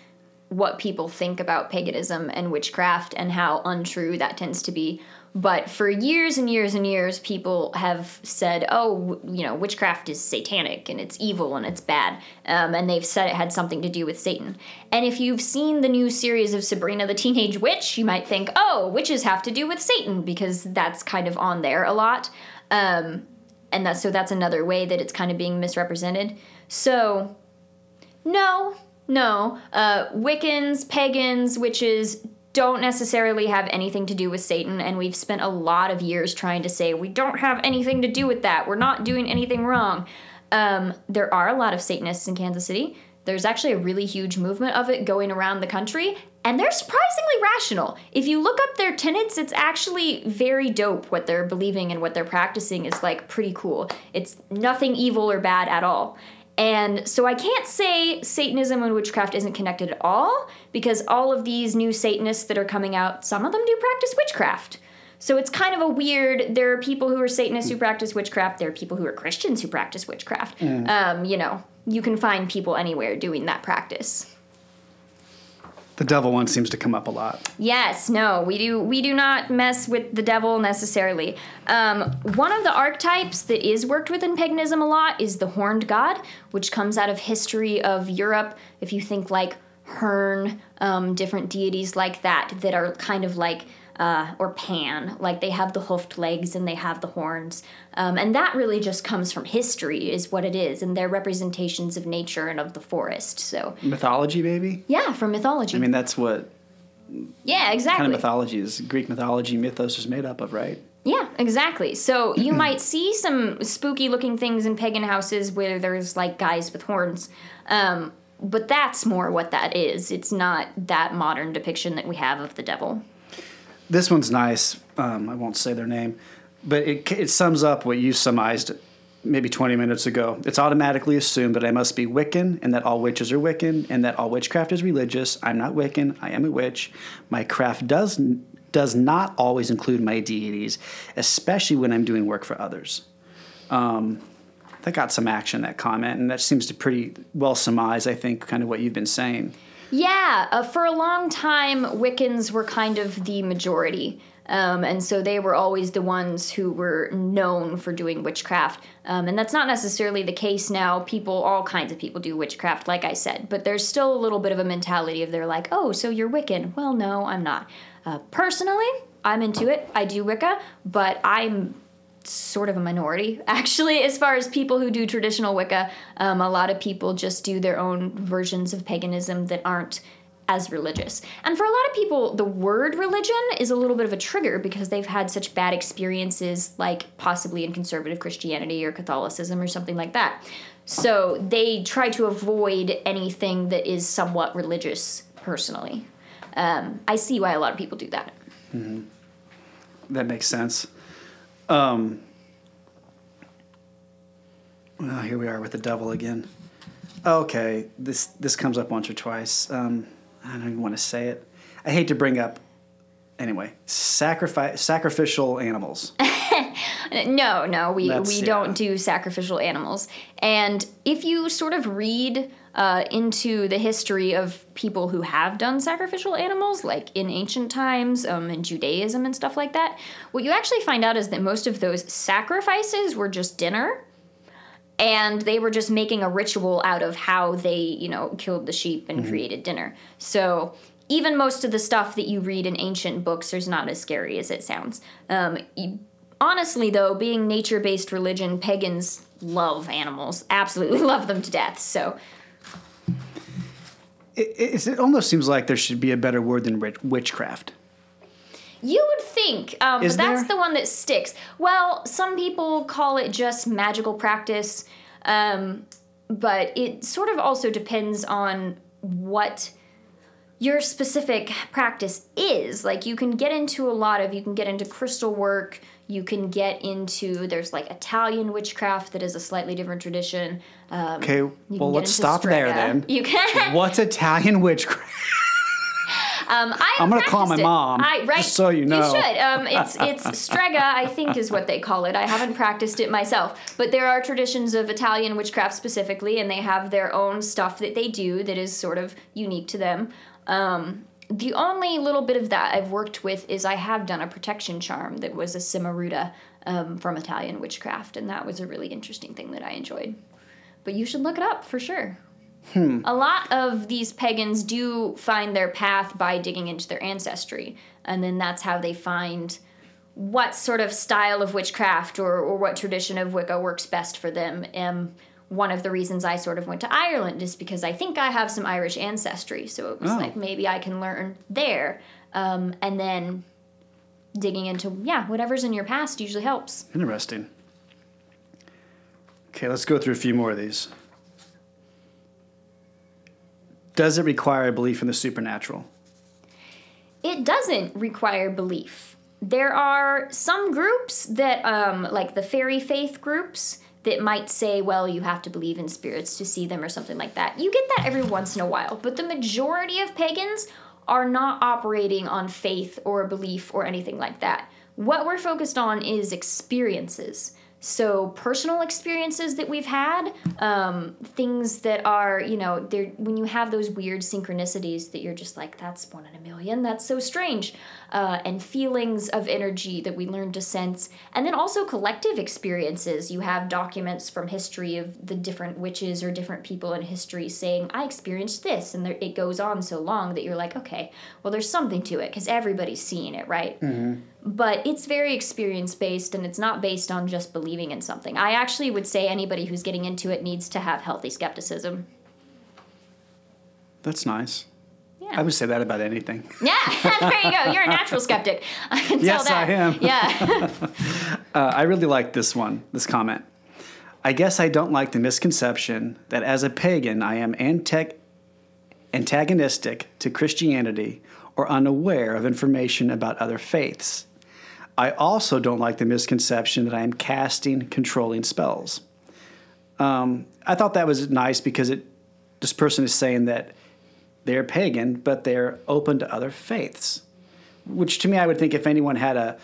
what people think about paganism and witchcraft and how untrue that tends to be. But for years and years and years, people have said, oh, you know, witchcraft is satanic and it's evil and it's bad. Um, and they've said it had something to do with Satan. And if you've seen the new series of Sabrina the Teenage Witch, you might think, oh, witches have to do with Satan because that's kind of on there a lot. Um, and that's so that's another way that it's kind of being misrepresented. So, no, no, uh, Wiccans, pagans, witches don't necessarily have anything to do with Satan, and we've spent a lot of years trying to say we don't have anything to do with that. We're not doing anything wrong. Um, there are a lot of Satanists in Kansas City. There's actually a really huge movement of it going around the country, and they're surprisingly rational. If you look up their tenets, it's actually very dope what they're believing and what they're practicing is like pretty cool. It's nothing evil or bad at all. And so I can't say Satanism and witchcraft isn't connected at all because all of these new Satanists that are coming out, some of them do practice witchcraft. So it's kind of a weird. There are people who are Satanists who practice witchcraft. There are people who are Christians who practice witchcraft. Um, you know, you can find people anywhere doing that practice. The devil one seems to come up a lot. Yes, no, we do we do not mess with the devil necessarily. Um, one of the archetypes that is worked with in paganism a lot is the horned god, which comes out of history of Europe. If you think like Herne, um, different deities like that that are kind of like uh, or Pan, like they have the hoofed legs and they have the horns, um, and that really just comes from history, is what it is, and they're representations of nature and of the forest. So Mythology, maybe? yeah, from mythology. I mean, that's what yeah, exactly. kind of mythology is. Greek mythology, mythos is made up of, right? Yeah, exactly. So you might see some spooky looking things in pagan houses where there's like guys with horns. Um, but that's more what that is. It's not that modern depiction that we have of the devil. This one's nice. Um, I won't say their name, but it, it sums up what you surmised maybe 20 minutes ago. It's automatically assumed that I must be Wiccan and that all witches are Wiccan and that all witchcraft is religious. I'm not Wiccan. I am a witch. My craft does does not always include my deities, especially when I'm doing work for others. Um, that got some action, that comment, and that seems to pretty well surmise, I think, kind of what you've been saying. Yeah, uh, for a long time, Wiccans were kind of the majority. Um, and so they were always the ones who were known for doing witchcraft. Um, and that's not necessarily the case now. People, all kinds of people do witchcraft, like I said. But there's still a little bit of a mentality of they're like, oh, so you're Wiccan. Well, no, I'm not. Uh, personally, I'm into it. I do Wicca, but I'm sort of a minority actually. As far as people who do traditional wicca um, a lot of people just do their own versions of paganism that aren't as religious. And for a lot of people the word religion is a little bit of a trigger because they've had such bad experiences like possibly in conservative christianity or catholicism or something like that. So they try to avoid anything that is somewhat religious personally. Um, i see why a lot of people do that. That makes sense. Um, well, here we are with the devil again. Okay, this this comes up once or twice. Um, I don't even want to say it. I hate to bring up. Anyway, sacrifice sacrificial animals. No, no, we, That's- we yeah. don't do sacrificial animals. And if you sort of read uh, into the history of people who have done sacrificial animals, like in ancient times, um, in Judaism and stuff like that, what you actually find out is that most of those sacrifices were just dinner. And they were just making a ritual out of how they, you know, killed the sheep and created dinner. So even most of the stuff that you read in ancient books is not as scary as it sounds. Um, honestly, though, being nature based religion, pagans love animals, absolutely love them to death. So, It, it, it almost seems like there should be a better word than witchcraft. You would think, um, but that's there? the one that sticks. Well, some people call it just magical practice, um, but it sort of also depends on what your specific practice is. Like, you can get into a lot of, you can get into crystal work, you can get into, there's like Italian witchcraft that is a slightly different tradition. Um, Okay, well, let's stop there then. You can. What's Italian witchcraft? Um, I I'm gonna call my it. mom, I, right, just so you know. You should. Um, it's it's strega, I think, is what they call it. I haven't practiced it myself, but there are traditions of Italian witchcraft specifically, and they have their own stuff that they do that is sort of unique to them. Um, the only little bit of that I've worked with is I have done a protection charm that was a cimaruta um, from Italian witchcraft, and that was a really interesting thing that I enjoyed. But you should look it up for sure. A lot of these pagans do find their path by digging into their ancestry, and then that's how they find what sort of style of witchcraft or, or what tradition of Wicca works best for them. Um, one of the reasons I sort of went to Ireland is because I think I have some Irish ancestry, so it was Oh. like maybe I can learn there. Um, and then digging into, yeah, whatever's in your past usually helps. Interesting. Okay, let's go through a few more of these. Does it require a belief in the supernatural? it doesn't require belief. There are some groups that, um, like the fairy faith groups, that might say, well, you have to believe in spirits to see them or something like that. You get that every once in a while, but the majority of pagans are not operating on faith or belief or anything like that. What we're focused on is experiences. So personal experiences that we've had, um, things that are, you know, they're, when you have those weird synchronicities that you're just like, that's one in a million, that's so strange, uh, and feelings of energy that we learn to sense, and then also collective experiences. You have documents from history of the different witches or different people in history saying, I experienced this, and there, it goes on so long that you're like, okay, well, there's something to it because everybody's seeing it, right? But it's very experience based and it's not based on just believing in something. I actually would say anybody who's getting into it needs to have healthy skepticism. That's nice. Yeah. I would say that about anything. Yeah, there you go. You're a natural skeptic. I can tell Yes, that. I am. Yeah. Uh, I really like this one, this comment. I guess I don't like the misconception that as a pagan, I am antag- antagonistic to Christianity or unaware of information about other faiths. I also don't like the misconception that I am casting controlling spells. Um, I thought that was nice because it, this person is saying that they're pagan, but they're open to other faiths. Which to me, I would think if anyone had a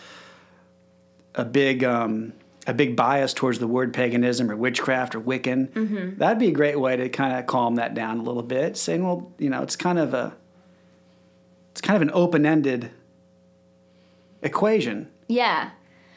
a big um, a big bias towards the word paganism or witchcraft or Wiccan, that'd be a great way to kind of calm that down a little bit, saying, well, you know, it's kind of a it's kind of an open ended equation. Yeah.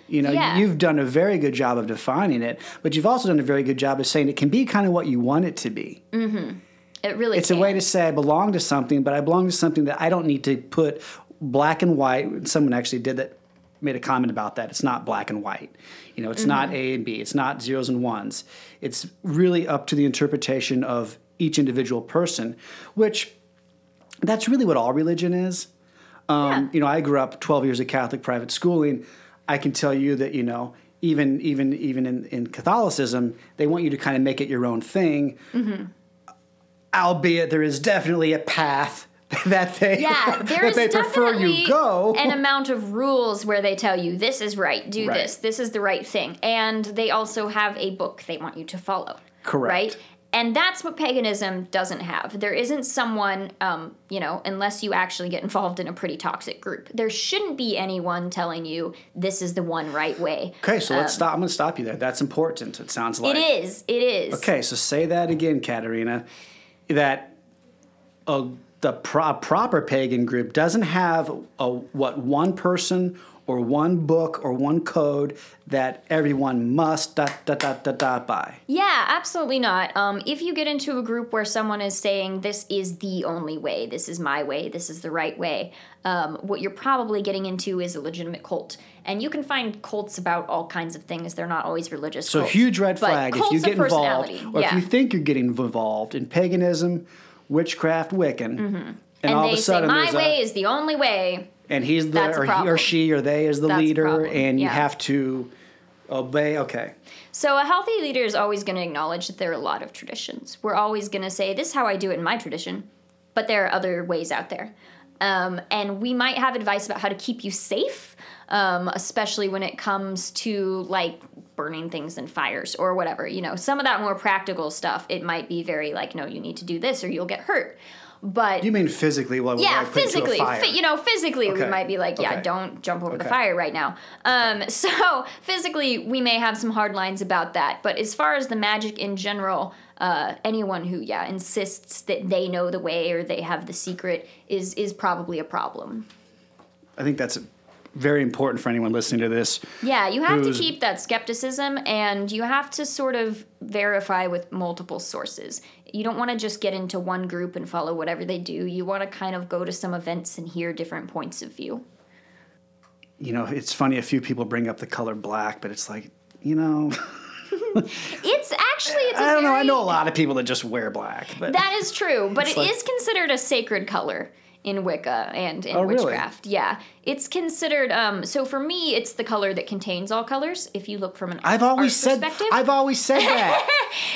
You know, Yeah. you've done a very good job of defining it, but you've also done a very good job of saying it can be kind of what you want it to be. Mm-hmm. It really It's a way to say I belong to something, but I belong to something that I don't need to put black and white. Someone actually did that, made a comment about that. It's not black and white. You know, it's mm-hmm. not A and B. It's not zeros and ones. It's really up to the interpretation of each individual person, which that's really what all religion is. Um, Yeah. You know, I grew up 12 years of Catholic private schooling. I can tell you that, you know, even even even in, in Catholicism, they want you to kind of make it your own thing. Albeit there is definitely a path that they Yeah, that there's they prefer you go. an amount of rules where they tell you this is right, do Right. this, this is the right thing, and they also have a book they want you to follow. Correct. Right. And that's what paganism doesn't have. There isn't someone, um, you know, unless you actually get involved in a pretty toxic group. There shouldn't be anyone telling you this is the one right way. okay, so let's stop. I'm going to stop you there. That's important. It sounds like It is. It is. Okay, so say that again, Katarina. That a, the pro- proper pagan group doesn't have a, what one person or one book or one code that everyone must dot dot dot dot dot by. Yeah, absolutely not. Um, if you get into a group where someone is saying this is the only way, this is my way, this is the right way, um, what you're probably getting into is a legitimate cult. And you can find cults about all kinds of things. They're not always religious. So cults. huge red flag if you get involved, or yeah. if you think you're getting involved in paganism, witchcraft, Wiccan, and, Mm-hmm. and all they of a sudden say my there's a- way is the only way. And he's the or he or she or they is the That's leader, and you yeah. have to obey. Okay, So a healthy leader is always going to acknowledge that there are a lot of traditions. We're always going to say, "This is how I do it in my tradition," but there are other ways out there. Um, and we might have advice about how to keep you safe, um, especially when it comes to like burning things in fires or whatever. You know, some of that more practical stuff. It might be very like, "No, you need to do this or you'll get hurt." But you mean physically? What yeah, would I put you to a physically, fi- you know, physically we might be like, yeah, Okay. don't jump over the fire right now. Um, so physically, we may have some hard lines about that. But as far as the magic in general, uh, anyone who yeah insists that they know the way or they have the secret is is probably a problem. I think that's very important for anyone listening to this. Yeah, you have to keep that skepticism and you have to sort of verify with multiple sources. You don't want to just get into one group and follow whatever they do. You want to kind of go to some events and hear different points of view. You know, it's funny. A few people bring up the color black, but it's like, you know, It's actually it's a I don't know. I know a lot of people that just wear black, but That is true, but it is like- considered a sacred color in Wicca and in Oh, really? witchcraft. Yeah, it's considered. Um, so for me, it's the color that contains all colors. If you look from an I've always said perspective, I've always said that.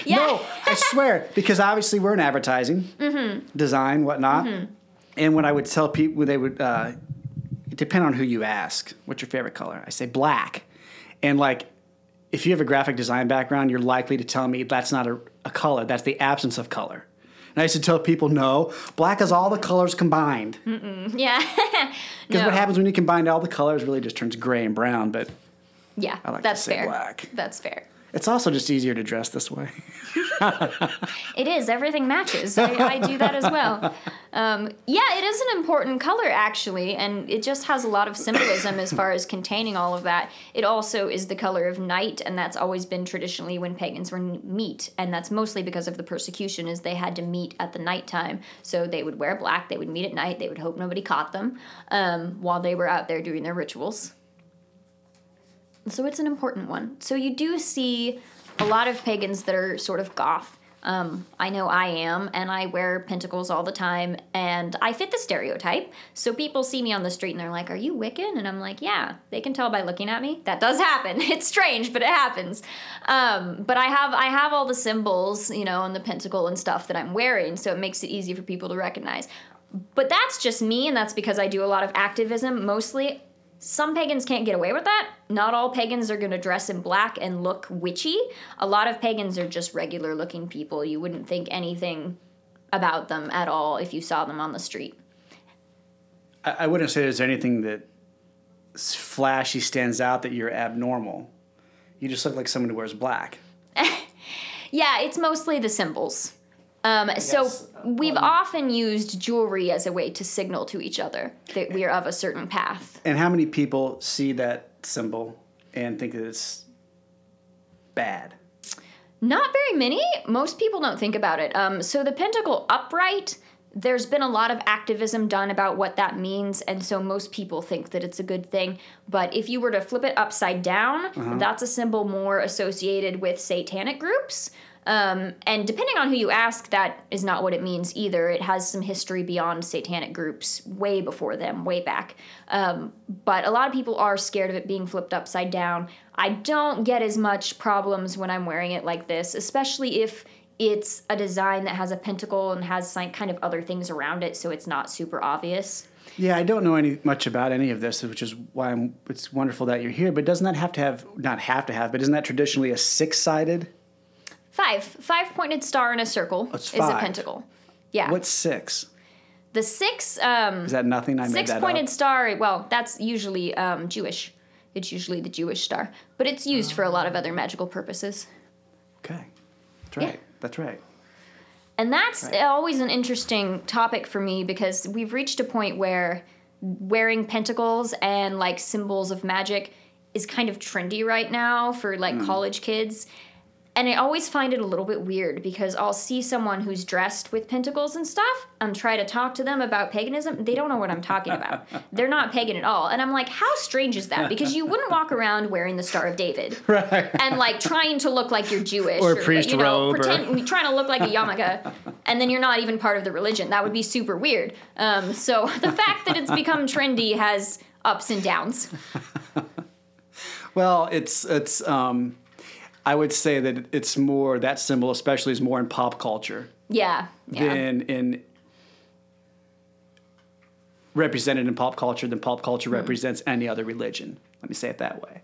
Yeah. No, I swear, because obviously we're in advertising, Mm-hmm. design, whatnot. And when I would tell people, they would uh, it depend on who you ask. What's your favorite color? I say black, and like. If you have a graphic design background, you're likely to tell me that's not a, a color. That's the absence of color. And I used to tell people, no, black is all the colors combined. yeah, Because No. what happens when you combine all the colors really just turns gray and brown. But Yeah, I like to that's say fair. black. That's fair. It's also just easier to dress this way. It is. Everything matches. I, I do that as well. Um, yeah, it is an important color, actually, and it just has a lot of symbolism as far as containing all of that. It also is the color of night, and that's always been traditionally when pagans were meet, and that's mostly because of the persecution, is they had to meet at the nighttime. So they would wear black, they would meet at night, they would hope nobody caught them um, while they were out there doing their rituals. So it's an important one. So you do see a lot of pagans that are sort of goth. Um, I know I am, and I wear pentacles all the time, and I fit the stereotype. So people see me on the street and they're like, Are you Wiccan? And I'm like, Yeah, they can tell by looking at me. That does happen. It's strange, but it happens. Um, but I have I have all the symbols, you know, and the pentacle and stuff that I'm wearing, so it makes it easy for people to recognize. But that's just me, and that's because I do a lot of activism mostly. Some pagans can't get away with that. Not all pagans are going to dress in black and look witchy. A lot of pagans are just regular looking people. You wouldn't think anything about them at all if you saw them on the street. I, I wouldn't say there's anything that flashy stands out that you're abnormal. You just look like someone who wears black. Yeah, it's mostly the symbols. Um, so uh, we've often used jewelry as a way to signal to each other that we are of a certain path. And how many people see that symbol and think that it's bad? Not very many. Most people don't think about it. Um, so the pentacle upright, there's been a lot of activism done about what that means, and so most people think that it's a good thing. But if you were to flip it upside down, that's a symbol more associated with satanic groups. Um, and depending on who you ask, that is not what it means either. It has some history beyond satanic groups, way before them, way back. Um, but a lot of people are scared of it being flipped upside down. I don't get as much problems when I'm wearing it like this, especially if it's a design that has a pentacle and has some kind of other things around it, so it's not super obvious. Yeah, I don't know any much about any of this, which is why I'm, it's wonderful that you're here. But doesn't that have to have not have to have, but isn't that traditionally a six-sided? Five, five pointed star in a circle That's is a five. pentacle. Yeah. What's six? the six um, Is that nothing? I made six that pointed up. star? Well, that's usually um, Jewish. It's usually the Jewish star, but it's used for a lot of other magical purposes. Okay, that's right. That's right. And that's Right. always an interesting topic for me because we've reached a point where wearing pentacles and like symbols of magic is kind of trendy right now for like college kids. And I always find it a little bit weird because I'll see someone who's dressed with pentacles and stuff and try to talk to them about paganism. They don't know what I'm talking about. They're not pagan at all. And I'm like, how strange is that? Because you wouldn't walk around wearing the Star of David. Right. And like trying to look like you're Jewish Or a priest you know, robe or- trying to look like a yarmulke, and then you're not even part of the religion. That would be super weird. Um, so the fact that it's become trendy has ups and downs. Well, it's it's. Um, I would say that it's more that symbol, especially, is more in pop culture Yeah. Yeah. than in represented in pop culture than pop culture hmm. represents any other religion. Let me say it that way,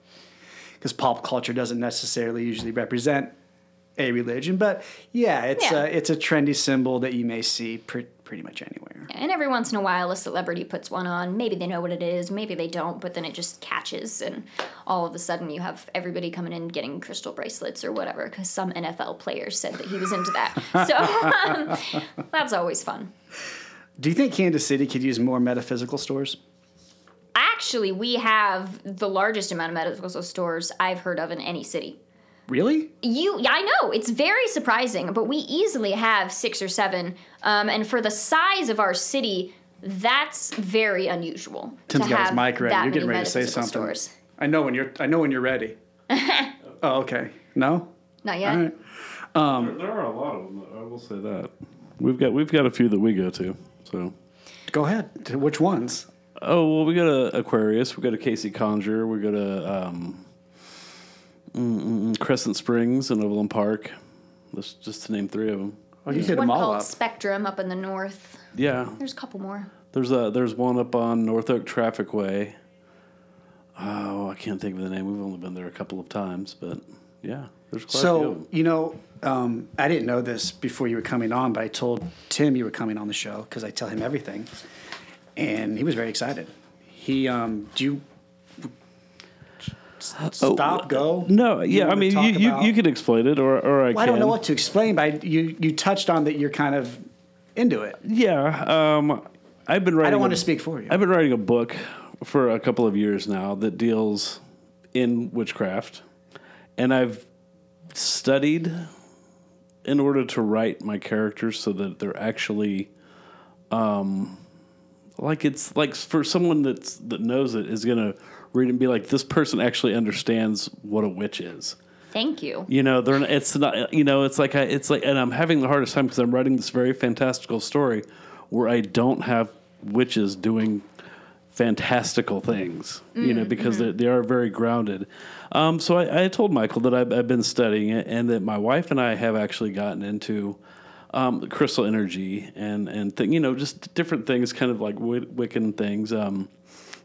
because pop culture doesn't necessarily usually represent a religion, but yeah, it's Yeah. a it's a trendy symbol that you may see pre- pretty much anywhere. And every once in a while, a celebrity puts one on. Maybe they know what it is, maybe they don't, but then it just catches, and all of a sudden you have everybody coming in getting crystal bracelets or whatever because some NFL player said that he was into that. So um, that's always fun. Do you think Kansas City could use more metaphysical stores? Actually, we have the largest amount of medical stores I've heard of in any city. Really? You, yeah, I know it's very surprising, but we easily have six or seven, um, and for the size of our city, that's very unusual. Tim's to got his mic ready. You're getting ready to say metaphysical something. Stores. I know when you're. I know when you're ready. oh, okay. No. Not yet. All right. There, there are a lot of them. I will say that we've got we've got a few that we go to. So, Go ahead. Which ones? oh well, we got a Aquarius, we got a KC Conjure, we got a um, mm, mm, mm, Crescent Springs in Overland Park. That's just to name three of them. Oh, you There's hit one them all called up. Spectrum up in the north. Yeah, There's a couple more. there's a there's one up on North Oak Traffic Way. Oh, I can't think of the name. We've only been there a couple of times, but yeah, there's quite a few. So of 'em. you know, um, I didn't know this before you were coming on, but I told Tim you were coming on the show because I tell him everything, and he was very excited. He, um, do you s- stop, go? Oh, No, yeah, I mean, you, you, you could explain it, or or I Well, I don't know what to explain, but I, you you touched on that you're kind of into it. Yeah, um, I've been writing. I don't a- want to speak for you. I've been writing a book for a couple of years now that deals in witchcraft, and I've studied in order to write my characters so that they're actually, um, like it's like for someone that's that knows it is gonna read and be like, this person actually understands what a witch is. Thank you. You know, they're it's not. You know, it's like I, it's like, and I'm having the hardest time because I'm writing this very fantastical story where I don't have witches doing fantastical things. you know, because they they are very grounded. Um, so I, I told Michal that I've, I've been studying it, and that my wife and I have actually gotten into. Um, crystal energy and and th- you know just different things, kind of like Wic- Wiccan things. Um,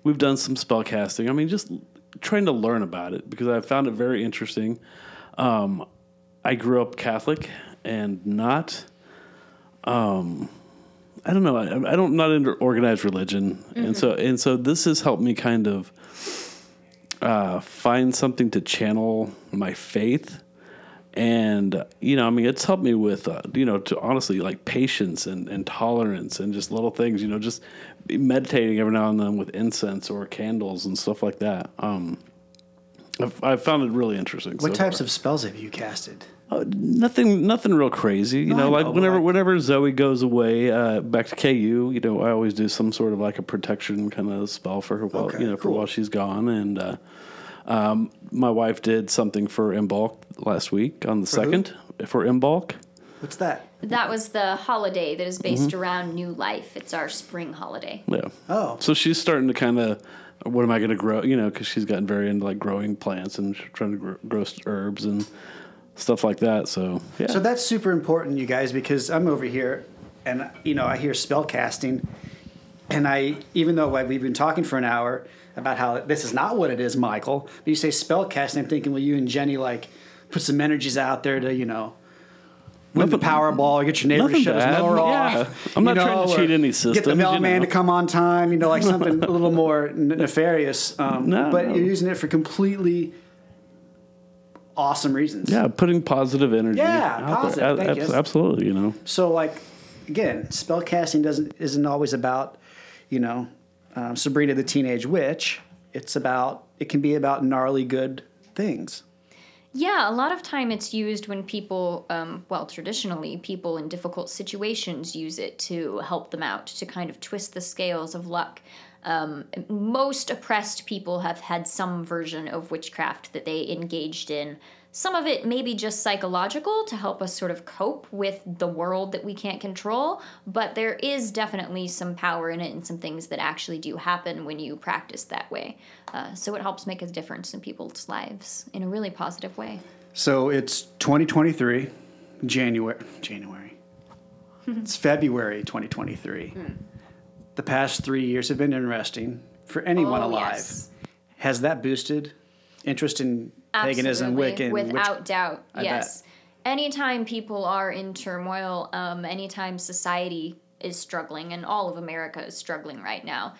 we've done some spell casting. I mean, just trying to learn about it because I found it very interesting. Um, I grew up Catholic and not. Um, I don't know. I, I don't not into organized religion, and so and so this has helped me kind of uh, find something to channel my faith. And you know, I mean, it's helped me with uh, you know, to honestly like patience and, and tolerance and just little things. You know, just be meditating every now and then with incense or candles and stuff like that. Um, I've, I've found it really interesting. what types of spells have you casted? Uh, nothing, nothing real crazy. You No, know, I like whenever like- whenever Zoe goes away uh, back to KU, you know, I always do some sort of like a protection kind of spell for her while Okay, you know for while she's gone. And uh, um, my wife did something for Imbolc last week on the For who? second for Imbolc. What's that? That was the holiday that is based Mm-hmm. around new life. It's our spring holiday. Yeah. Oh. So she's starting to kind of, what am I going to grow? You know, because she's gotten very into like growing plants and trying to grow, grow herbs and stuff like that. So yeah. So that's super important, you guys, because I'm over here, and you know I hear spell casting, and I even though we've been talking for an hour about how this is not what it is, Michal, but you say spell casting, I'm thinking, well, you and Jenny like put some energies out there to you know. Win the Powerball, get your neighbor to shut his bad. mower Yeah. off. I'm not trying to cheat any system. Get the systems, you mailman know. to come on time, you know, like something a little more nefarious. Um, No, but no. you're using it for completely awesome reasons. yeah, putting positive energy. Yeah, out positive. There. Thank you. Absolutely, you know. So like again, spell casting doesn't isn't always about, you know, um, Sabrina the Teenage Witch, it's about it can be about gnarly good things. Yeah, a lot of time it's used when people, um, well, traditionally, people in difficult situations use it to help them out, to kind of twist the scales of luck. Um, most oppressed people have had some version of witchcraft that they engaged in. Some of it may be just psychological to help us sort of cope with the world that we can't control, but there is definitely some power in it and some things that actually do happen when you practice that way. Uh, so it helps make a difference in people's lives in a really positive way. So it's 2023, January. January. it's February 2023. The past three years have been interesting for anyone Oh, alive. yes. Has that boosted interest in paganism, Absolutely, Wiccan, witch- without doubt. I yes. Anytime people are in turmoil, um, anytime society is struggling, and all of America is struggling right now,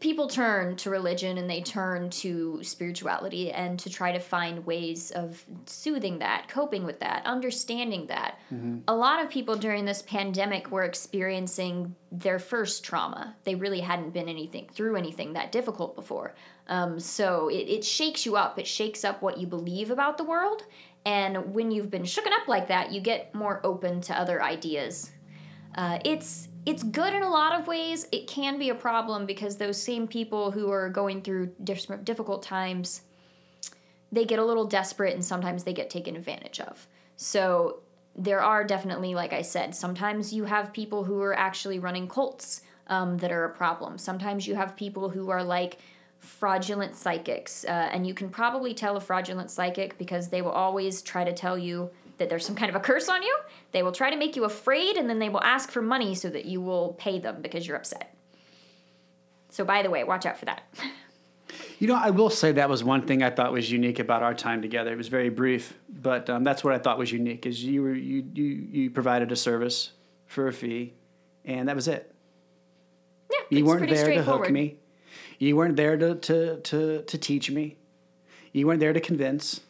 people turn to religion and they turn to spirituality and to try to find ways of soothing that, coping with that, understanding that. A lot of people during this pandemic were experiencing their first trauma. They really hadn't been anything through anything that difficult before. Um, so it, it shakes you up. It shakes up what you believe about the world. And when you've been shooken up like that, you get more open to other ideas. Uh, it's it's good in a lot of ways. It can be a problem because those same people who are going through difficult times, they get a little desperate and sometimes they get taken advantage of. So there are definitely, like I said, sometimes you have people who are actually running cults um, that are a problem. Sometimes you have people who are like fraudulent psychics, uh, and you can probably tell a fraudulent psychic because they will always try to tell you that there's some kind of a curse on you. They will try to make you afraid, and then they will ask for money so that you will pay them because you're upset. So, by the way, watch out for that. You know, I will say that was one thing I thought was unique about our time together. It was very brief, but um, that's what I thought was unique. Is you were you you you provided a service for a fee, and that was it. Yeah, You weren't there to hook me. You weren't there to, to, to, to teach me. You weren't there to convince.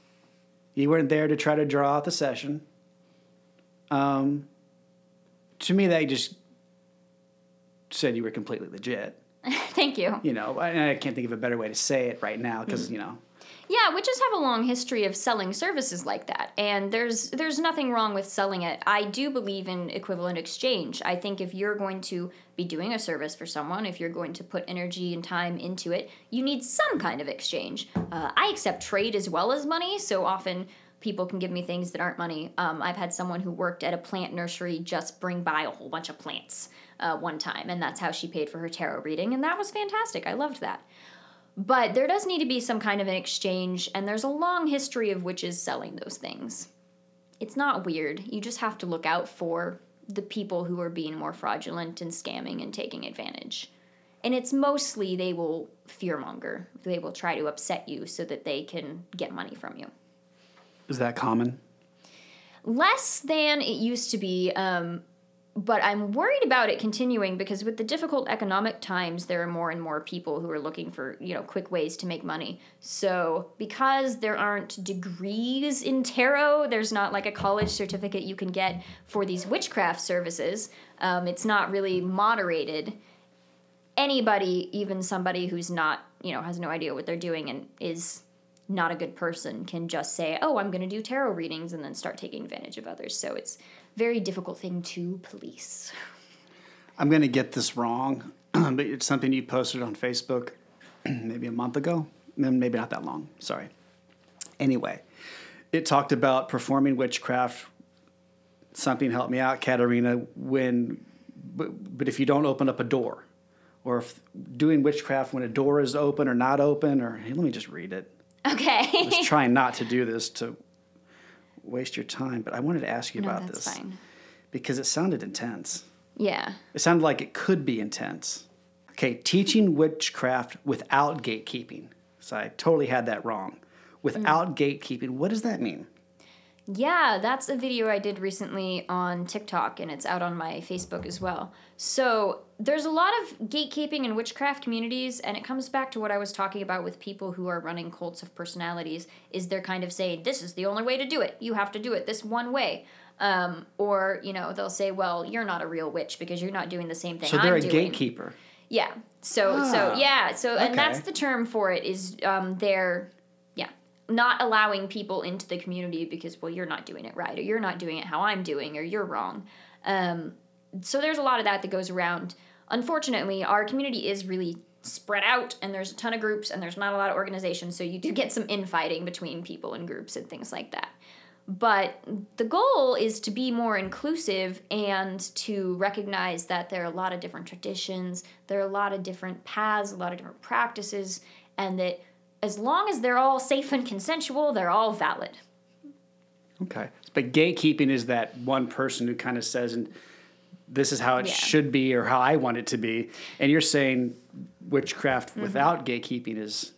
You weren't there to try to draw out the session. Um, to me, that just said you were completely legit. Thank you. You know, I, I can't think of a better way to say it right now because you know. Yeah, witches have a long history of selling services like that, and there's there's nothing wrong with selling it. I do believe in equivalent exchange. I think if you're going to be doing a service for someone, if you're going to put energy and time into it, you need some kind of exchange. Uh, I accept trade as well as money, so often people can give me things that aren't money. Um, I've had someone who worked at a plant nursery just bring by a whole bunch of plants uh, one time, and that's how she paid for her tarot reading, and that was fantastic. I loved that. But there does need to be some kind of an exchange, and there's a long history of witches selling those things. It's not weird. You just have to look out for the people who are being more fraudulent and scamming and taking advantage. And it's mostly they will fearmonger. They will try to upset you so that they can get money from you. Is that common? Less than it used to be, um, but I'm worried about it continuing because with the difficult economic times, there are more and more people who are looking for you know quick ways to make money. So because there aren't degrees in tarot, there's not like a college certificate you can get for these witchcraft services. Um, it's not really moderated. Anybody, even somebody who's not you know has no idea what they're doing and is not a good person can just say, "Oh, I'm going to do tarot readings," and then start taking advantage of others. So it's very difficult thing to police. I'm going to get this wrong, but it's something you posted on Facebook maybe a month ago, maybe not that long. Sorry. Anyway, it talked about performing witchcraft. Something helped me out, Katarina. When, but, but if you don't open up a door, or if doing witchcraft when a door is open or not open, or hey, let me just read it. Okay. I was trying not to do this to waste your time, but I wanted to ask you no, about that's this fine. because it sounded intense. Yeah. It sounded like it could be intense. Okay, teaching witchcraft without gatekeeping. So I totally had that wrong. Without mm. gatekeeping, what does that mean? Yeah, that's a video I did recently on TikTok and it's out on my Facebook as well. So, there's a lot of gatekeeping in witchcraft communities and it comes back to what I was talking about with people who are running cults of personalities is they're kind of saying this is the only way to do it. You have to do it this one way. Um, or, you know, they'll say, "Well, you're not a real witch because you're not doing the same thing So they're I'm a doing." gatekeeper. Yeah. So Ah, so yeah, so okay. and that's the term for it is um they're yeah, not allowing people into the community because well you're not doing it right or you're not doing it how I'm doing or you're wrong. Um so there's a lot of that that goes around. Unfortunately, our community is really spread out and there's a ton of groups and there's not a lot of organization, so you do get some infighting between people and groups and things like that. But the goal is to be more inclusive and to recognize that there are a lot of different traditions, there are a lot of different paths, a lot of different practices, and that as long as they're all safe and consensual, they're all valid. Okay. But gatekeeping is that one person who kind of says, and this is how it Yeah. should be or how I want it to be. And you're saying witchcraft Mm-hmm. without gatekeeping is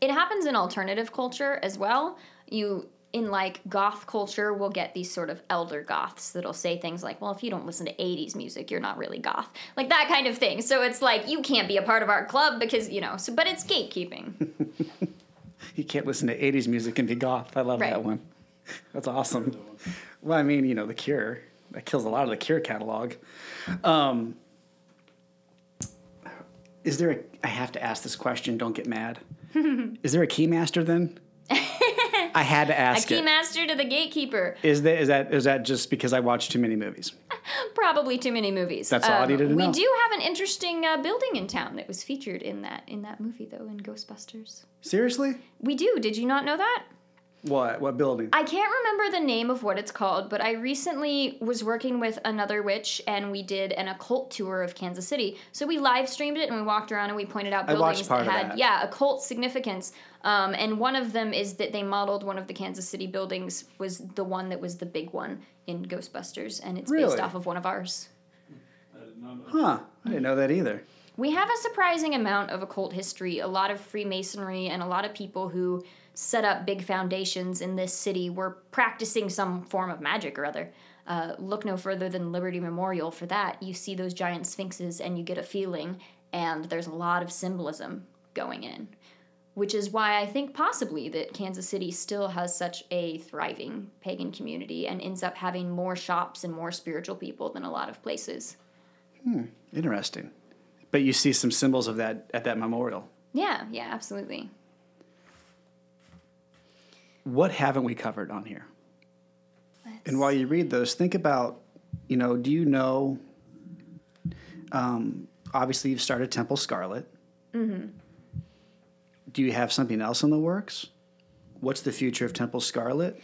It happens in alternative culture as well. You in like goth culture will get these sort of elder goths that'll say things like, "Well, if you don't listen to 80s music, you're not really goth." Like that kind of thing. So it's like you can't be a part of our club because, you know, so but it's gatekeeping. you can't listen to 80s music and be goth. I love Right. that one. That's awesome. Well, I mean, you know, The Cure. That kills a lot of the Cure catalog. Um, is there a, I have to ask this question, don't get mad. is there a keymaster then? I had to ask. A Keymaster to the gatekeeper. Is that is that is that just because I watched too many movies? Probably too many movies. That's all I needed to we know. do have an interesting uh, building in town that was featured in that in that movie though in Ghostbusters. Seriously? We do. Did you not know that? What what building? I can't remember the name of what it's called, but I recently was working with another witch and we did an occult tour of Kansas City. So we live streamed it and we walked around and we pointed out buildings that had that. yeah, occult significance. Um, and one of them is that they modeled one of the Kansas City buildings was the one that was the big one in Ghostbusters and it's Really? based off of one of ours. Huh. I didn't know that either. We have a surprising amount of occult history, a lot of Freemasonry, and a lot of people who set up big foundations in this city were practicing some form of magic or other. Uh, look no further than Liberty Memorial for that. You see those giant sphinxes and you get a feeling, and there's a lot of symbolism going in. Which is why I think possibly that Kansas City still has such a thriving pagan community and ends up having more shops and more spiritual people than a lot of places. Hmm, interesting. But you see some symbols of that at that memorial. Yeah, yeah, absolutely. What haven't we covered on here? And while you read those, think about, you know, do you know? Um, obviously, you've started Temple Scarlet. Mm-hmm. Do you have something else in the works? What's the future of Temple Scarlet?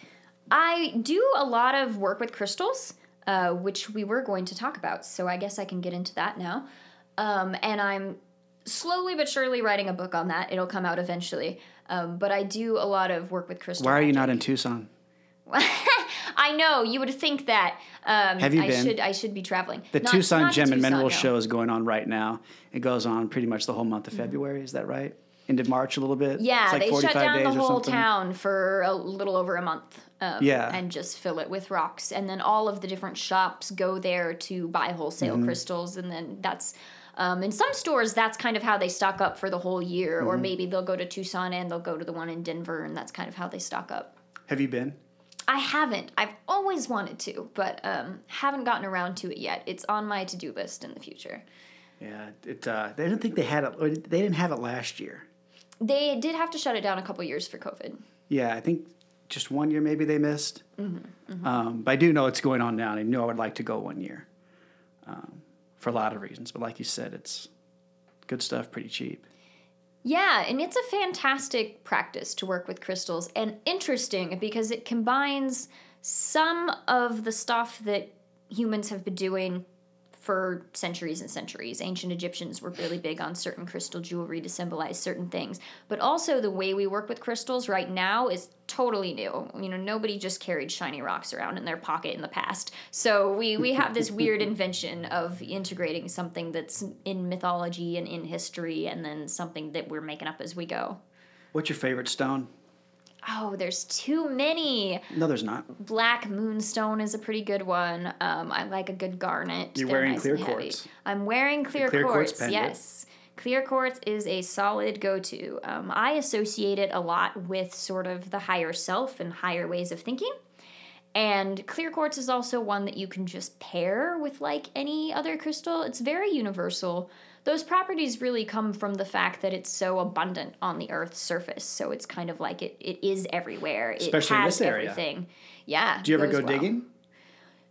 I do a lot of work with crystals, uh, which we were going to talk about, so I guess I can get into that now. Um, and I'm slowly but surely writing a book on that. It'll come out eventually. Um, but I do a lot of work with crystal. Why are you not in Tucson? I know you would think that. Um, Have you I been? should I should be traveling. The Not- Tucson not Gem and Mineral no. Show is going on right now. It goes on pretty much the whole month of February. Is that right? Into March a little bit. Yeah, It's like they shut 45 down the whole town for a little over a month. Um, Yeah. and just fill it with rocks, and then all of the different shops go there to buy wholesale Mm-hmm. crystals, and then that's. Um, in some stores, that's kind of how they stock up for the whole year, or Mm-hmm. maybe they'll go to Tucson and they'll go to the one in Denver, and that's kind of how they stock up. Have you been? I haven't. I've always wanted to, but um, haven't gotten around to it yet. It's on my to-do list in the future. Yeah, it. Uh, they didn't think they had it. They didn't have it last year. They did have to shut it down a couple years for COVID. Yeah, I think just one year maybe they missed. Mm-hmm, Um, but I do know it's going on now. and I know I would like to go one year um, for a lot of reasons. But like you said, it's good stuff, pretty cheap. Yeah, and it's a fantastic practice to work with crystals and interesting because it combines some of the stuff that humans have been doing for centuries and centuries. Ancient Egyptians were really big on certain crystal jewelry to symbolize certain things, but also the way we work with crystals right now is totally new. You know, nobody just carried shiny rocks around in their pocket in the past. So we we have this weird invention of integrating something that's in mythology and in history and then something that we're making up as we go. What's your favorite stone? Oh, there's too many. No, there's not. Black moonstone is a pretty good one. Um, I like a good garnet. You're They're wearing nice clear quartz. I'm wearing clear, clear quartz quartz. yes, clear quartz is a solid go-to. Um, I associate it a lot with sort of the higher self and higher ways of thinking. And clear quartz is also one that you can just pair with like any other crystal. It's very universal. Those properties really come from the fact that it's so abundant on the Earth's surface. So it's kind of like it, it is everywhere. Especially in it has this area. everything. Yeah. Do you ever go well. digging?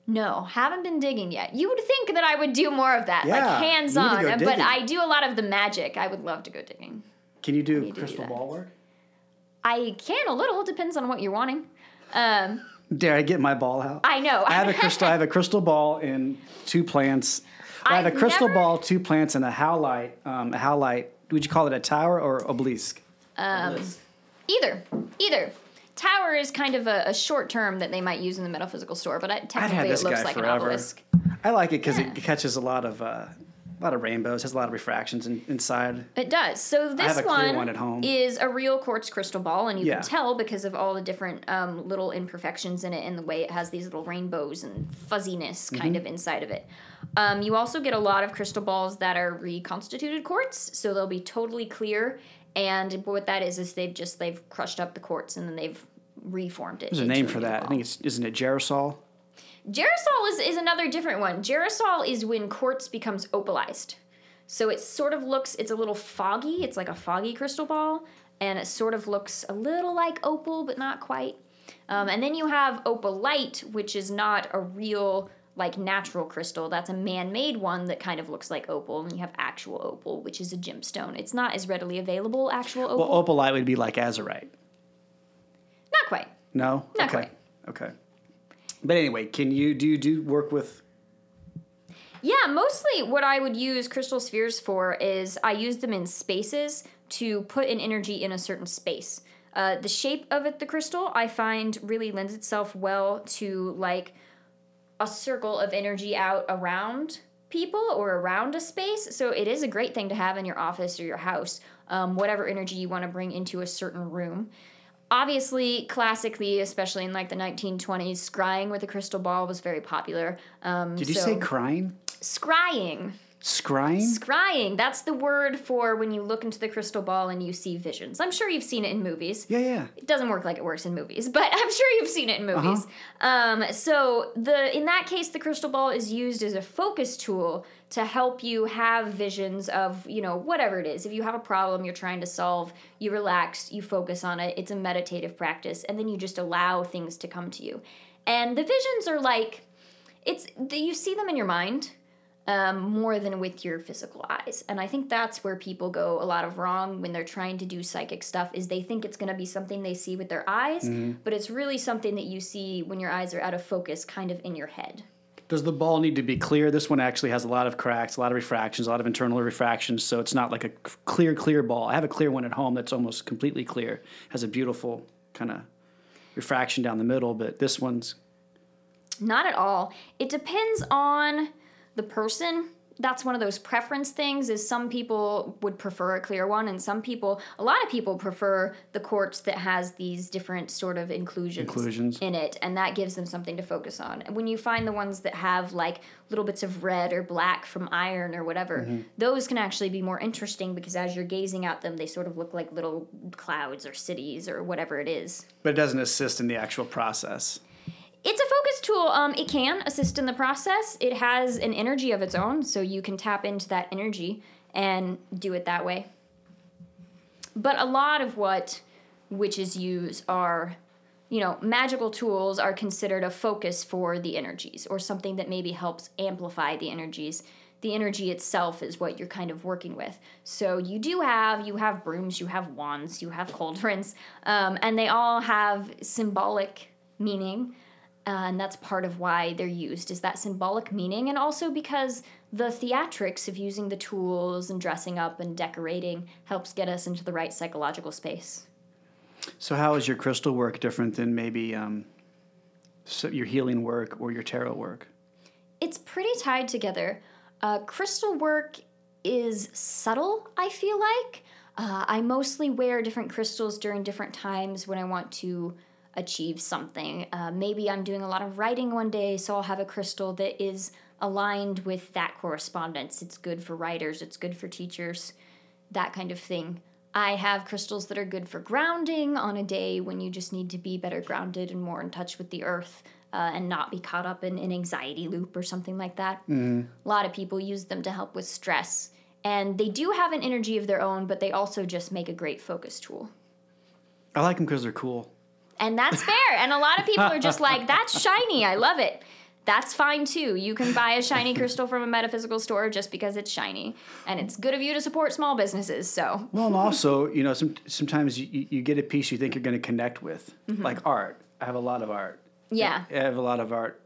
No, haven't been digging yet. You would think that I would do more of that, Yeah, like you need to hands on. But. I do a lot of the magic. I would love to go digging. Can you do to do crystal ball work? I can a little. Depends on what you're wanting. Um, Dare I get my ball out? I know. I have a crystal. I have a crystal ball and two plants. I have a I've crystal never- ball, two plants, and a howlite. Um, a howlite. Would you call it a tower or obelisk? Either, either. Tower is kind of a, a short term that they might use in the metaphysical store, but I, technically it looks guy like an obelisk. I like it because Yeah. it catches a lot of uh, a lot of rainbows. Has a lot of refractions in, inside. It does. So this have a clear one, one at home. is a real quartz crystal ball, and you Yeah. can tell because of all the different um, little imperfections in it and the way it has these little rainbows and fuzziness kind Mm-hmm. of inside of it. Um, you also get a lot of crystal balls that are reconstituted quartz, so they'll be totally clear. And what that is is they've just they've crushed up the quartz and then they've reformed it. There's a name for that. I think it's isn't it Girasol? Girasol is, is another different one. Girasol is when quartz becomes opalized. So it sort of looks, it's a little foggy. It's like a foggy crystal ball. And it sort of looks a little like opal, but not quite. Um, and then you have opalite, which is not a real, like natural crystal. That's a man made one that kind of looks like opal. And you have actual opal, which is a gemstone. It's not as readily available, actual opal. Well, opalite would be like azurite. not quite. No. Not okay. quite. Okay. But anyway, can you do you do work with? Yeah, mostly what I would use crystal spheres for is I use them in spaces to put an energy in a certain space. Uh, the shape of it, the crystal, I find really lends itself well to like a circle of energy out around people or around a space. So it is a great thing to have in your office or your house, um, whatever energy you want to bring into a certain room. Obviously, classically, especially in like the 1920s, scrying with a crystal ball was very popular. Um, Did you so- say crying? Scrying. Scrying? Scrying. That's the word for when you look into the crystal ball and you see visions. I'm sure you've seen it in movies. yeah, yeah. It doesn't work like it works in movies, but I'm sure you've seen it in movies. Um, so the in that case, the crystal ball is used as a focus tool to help you have visions of you know whatever it is. If you have a problem you're trying to solve, you relax, you focus on it. It's a meditative practice, and then you just allow things to come to you. And the visions are like it's you see them in your mind um, more than with your physical eyes and i think that's where people go a lot of wrong when they're trying to do psychic stuff is they think it's going to be something they see with their eyes but it's really something that you see when your eyes are out of focus kind of in your head Does the ball need to be clear? This one actually has a lot of cracks, a lot of refractions, a lot of internal refractions, so it's not like a clear, clear ball. I have a clear one at home that's almost completely clear. Has a beautiful kind of refraction down the middle, but this one's Not at all. It depends on the person. That's one of those preference things is some people would prefer a clear one and some people a lot of people prefer the quartz that has these different sort of inclusions, Inclusions. in it and that gives them something to focus on. And when you find the ones that have like little bits of red or black from iron or whatever, mm-hmm. those can actually be more interesting because as you're gazing at them they sort of look like little clouds or cities or whatever it is. but it doesn't assist in the actual process. It's a focus tool. Um, it can assist in the process. It has an energy of its own, so you can tap into that energy and do it that way. But a lot of what witches use are, you know, magical tools are considered a focus for the energies or something that maybe helps amplify the energies. The energy itself is what you're kind of working with. So you do have you have brooms, you have wands, you have cauldrons, um, and they all have symbolic meaning. Uh, and that's part of why they're used is that symbolic meaning and also because the theatrics of using the tools and dressing up and decorating helps get us into the right psychological space. So, how is your crystal work different than maybe um, so your healing work or your tarot work? it's pretty tied together. Uh, crystal work is subtle i feel like. Uh, i mostly wear different crystals during different times when i want to achieve something uh, maybe i'm doing a lot of writing one day so i'll have a crystal that is aligned with that correspondence it's good for writers it's good for teachers that kind of thing I have crystals that are good for grounding on a day when you just need to be better grounded and more in touch with the earth. uh, and not be caught up in an anxiety loop or something like that. Mm-hmm. A lot of people use them to help with stress. And they do have an energy of their own, but they also just make a great focus tool. I like them because they're cool. And that's fair. and a lot of people are just like, that's shiny. I love it. That's fine too. You can buy a shiny crystal from a metaphysical store just because it's shiny. And it's good of you to support small businesses. So, Well, and also, you know, some, sometimes you, you get a piece you think you're going to connect with, like art. I have a lot of art. Mm-hmm. yeah. I have a lot of art,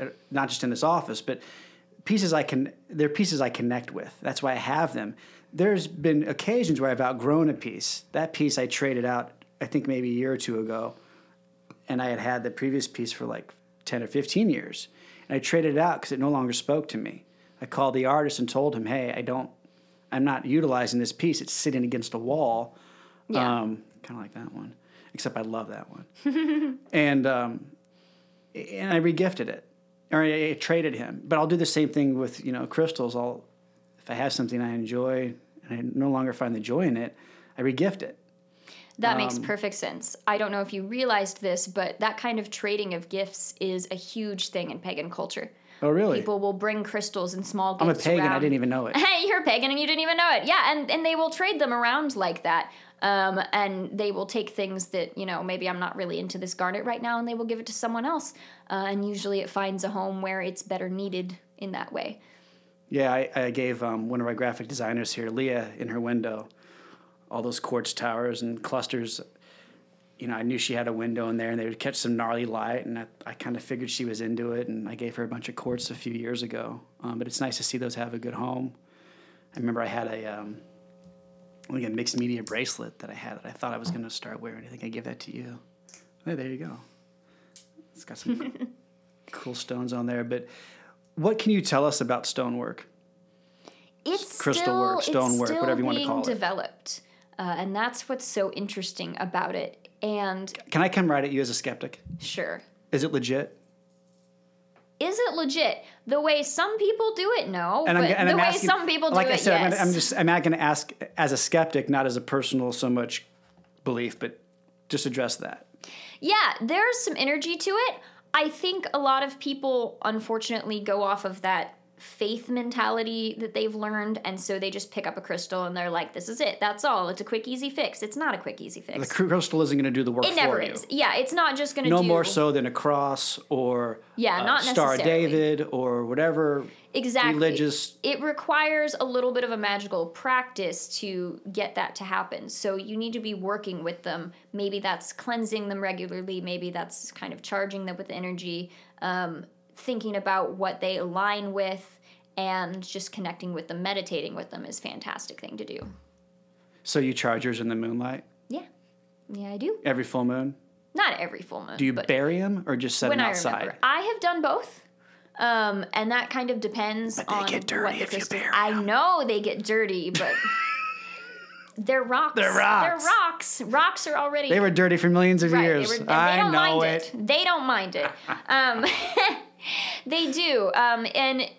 uh, not just in this office, but pieces I can. They're pieces I connect with. That's why I have them. There's been occasions where I've outgrown a piece. That piece I traded out, I think maybe a year or two ago, and I had had the previous piece for like ten or fifteen years, and I traded it out because it no longer spoke to me. I called the artist and told him, "Hey, I don't. I'm not utilizing this piece. It's sitting against a wall." Yeah. Um, kind of like that one, except I love that one. and um, and I regifted it, or I, I traded him. But I'll do the same thing with you know crystals. I'll if I have something I enjoy and I no longer find the joy in it, I regift it. That makes Um, perfect sense. I don't know if you realized this, but that kind of trading of gifts is a huge thing in pagan culture. Oh, really? People will bring crystals and small gifts. I'm a pagan. I didn't even know it. Hey, you're a pagan and you didn't even know it. Yeah, and, and they will trade them around like that. Um, and they will take things that, you know, maybe I'm not really into this garnet right now, and they will give it to someone else. Uh, and usually it finds a home where it's better needed in that way. Yeah, I, I gave um, one of our graphic designers here, Leah, in her window, all those quartz towers and clusters. You know, I knew she had a window in there, and they would catch some gnarly light, and I, I kind of figured she was into it, and I gave her a bunch of quartz a few years ago. Um, but it's nice to see those have a good home. I remember I had a um, like a mixed media bracelet that I had that I thought I was going to start wearing. I think I gave that to you. Hey, there you go. It's got some cool stones on there. But what can you tell us about stonework? It's crystal still, work, stone it's work, whatever you wanna being call it. developed. Uh, and that's what's so interesting about it. And Can I come right at you as a skeptic? sure, Is it legit? is it legit? The way some people do it, no. And but I'm, and the I'm way asking, some people do like it, I said, I'm, I'm just I'm not going to ask as a skeptic, not as a personal so much belief, but just address that. Yeah, there's some energy to it. I think a lot of people, unfortunately, go off of that faith mentality that they've learned, and so they just pick up a crystal and they're like, "This is it. That's all. It's a quick, easy fix." It's not a quick, easy fix. The crystal isn't going to do the work It never for you. is. Yeah, it's not just going to No do more so than a cross or Yeah, uh, not Star of. David or whatever exactly religious. it requires a little bit of a magical practice to get that to happen so you need to be working with them maybe that's cleansing them regularly maybe that's kind of charging them with energy um, thinking about what they align with and just connecting with them meditating with them is fantastic thing to do So you charge yours in the moonlight yeah yeah i do every full moon. not every full moon Do you but bury them or just set them I outside? remember. I have done both. Um, and that kind of depends they on get dirty what the if you crystal. bury I know they get dirty, but they're rocks. They're rocks. They're rocks. Rocks are already They were dirty for millions of right. years. They, were, I know it. it. They don't mind it. Um, they do. Um, and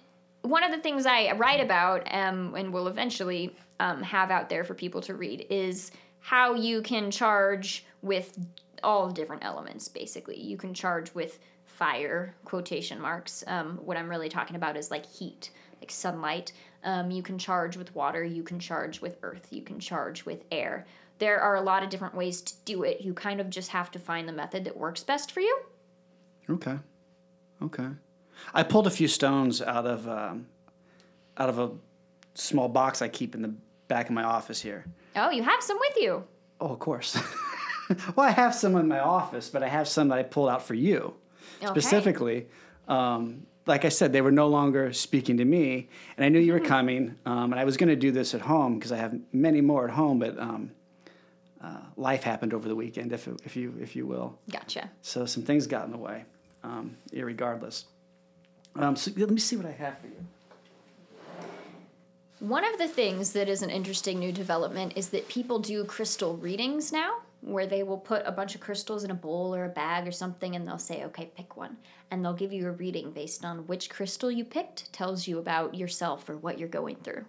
one of the things I write about um, and will eventually um, have out there for people to read is how you can charge with all different elements, basically. You can charge with fire, quotation marks. Um, what I'm really talking about is like heat, like sunlight. Um, you can charge with water, you can charge with earth, you can charge with air. There are a lot of different ways to do it. You kind of just have to find the method that works best for you. Okay. Okay. I pulled a few stones out of um, out of a small box I keep in the back of my office here. Oh, you have some with you. Oh, of course. well, I have some in my office, but I have some that I pulled out for you Okay. specifically. Um, like I said, they were no longer speaking to me, and I knew you were coming. Um, and I was going to do this at home because I have many more at home, but um, uh, life happened over the weekend, if if you if you will. Gotcha. So some things got in the way, um, irregardless. Um, so let me see what I have for you. One of the things that is an interesting new development is that people do crystal readings now, where they will put a bunch of crystals in a bowl or a bag or something and they'll say, okay, pick one. And they'll give you a reading based on which crystal you picked, tells you about yourself or what you're going through.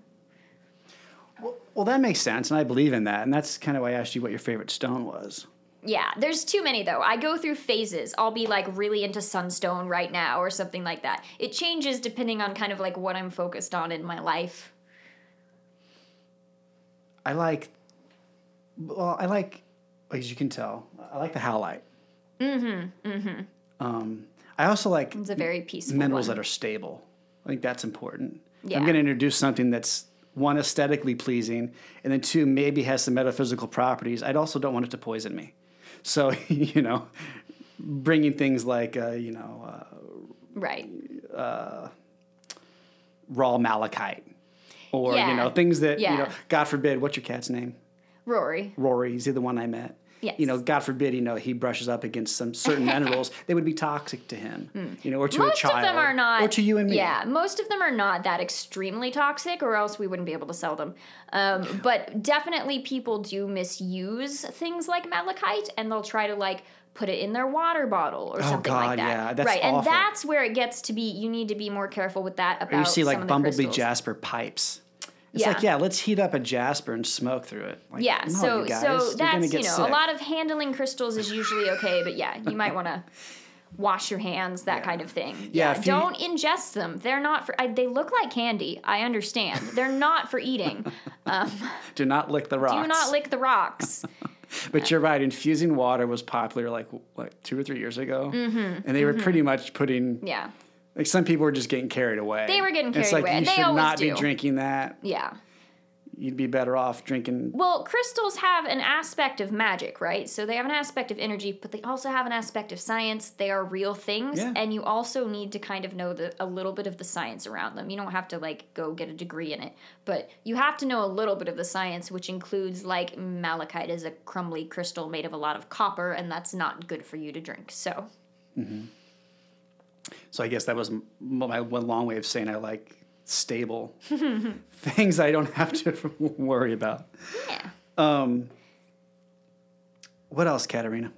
Well, that makes sense, and I believe in that, and that's kind of why I asked you what your favorite stone was. Yeah, there's too many though. I go through phases. I'll be like really into sunstone right now or something like that. It changes depending on kind of like what I'm focused on in my life. I like. Well, I like, as you can tell, I like the howlite. Mm-hmm. Mm-hmm. Um, I also like It's a very peaceful minerals one. that are stable. I think that's important. Yeah. I'm going to introduce something that's one aesthetically pleasing, and then two maybe has some metaphysical properties. I'd also don't want it to poison me. So you know, bringing things like uh, you know uh, right. raw malachite, or Yeah. you know things that you know. God forbid, what's your cat's name? Rory. Rory. He's the one I met. Yes. You know, God forbid, you know, he brushes up against some certain minerals. They would be toxic to him. You know, or to a Hmm. Most child. of them are not. Or to you and me. Yeah, most of them are not that extremely toxic, or else we wouldn't be able to sell them. Um, but definitely, people do misuse things like malachite, and they'll try to like put it in their water bottle or something Oh, God, like that. yeah, that's right, and that's where it gets to be. You need to be more careful with that. About Or you see like bumblebee jasper pipes. It's Yeah. like, yeah, let's heat up a jasper and smoke through it. Like, Yeah, no, so you guys, so that's you know sick. a lot of handling crystals is usually okay, but yeah, you might want to wash your hands, that kind of thing. Yeah, Yeah, don't ingest them. They're not for. I, they look like candy. I understand. They're not for eating. Do not lick the rocks. Do not lick the rocks. But you're right. Infusing water was popular like like two or three years ago, mm-hmm, and they were pretty much putting Yeah, like some people were just getting carried away. They were getting it's carried like away, You they should always not be drinking that. yeah. You'd be better off drinking. Well, crystals have an aspect of magic, right? So they have an aspect of energy, but they also have an aspect of science. They are real things, Yeah. and you also need to kind of know the, a little bit of the science around them. You don't have to like go get a degree in it, but you have to know a little bit of the science, which includes like malachite is a crumbly crystal made of a lot of copper, and that's not good for you to drink. So mm-hmm. So I guess that was my one long way of saying I like stable things I don't have to worry about. yeah. What else, Katarina?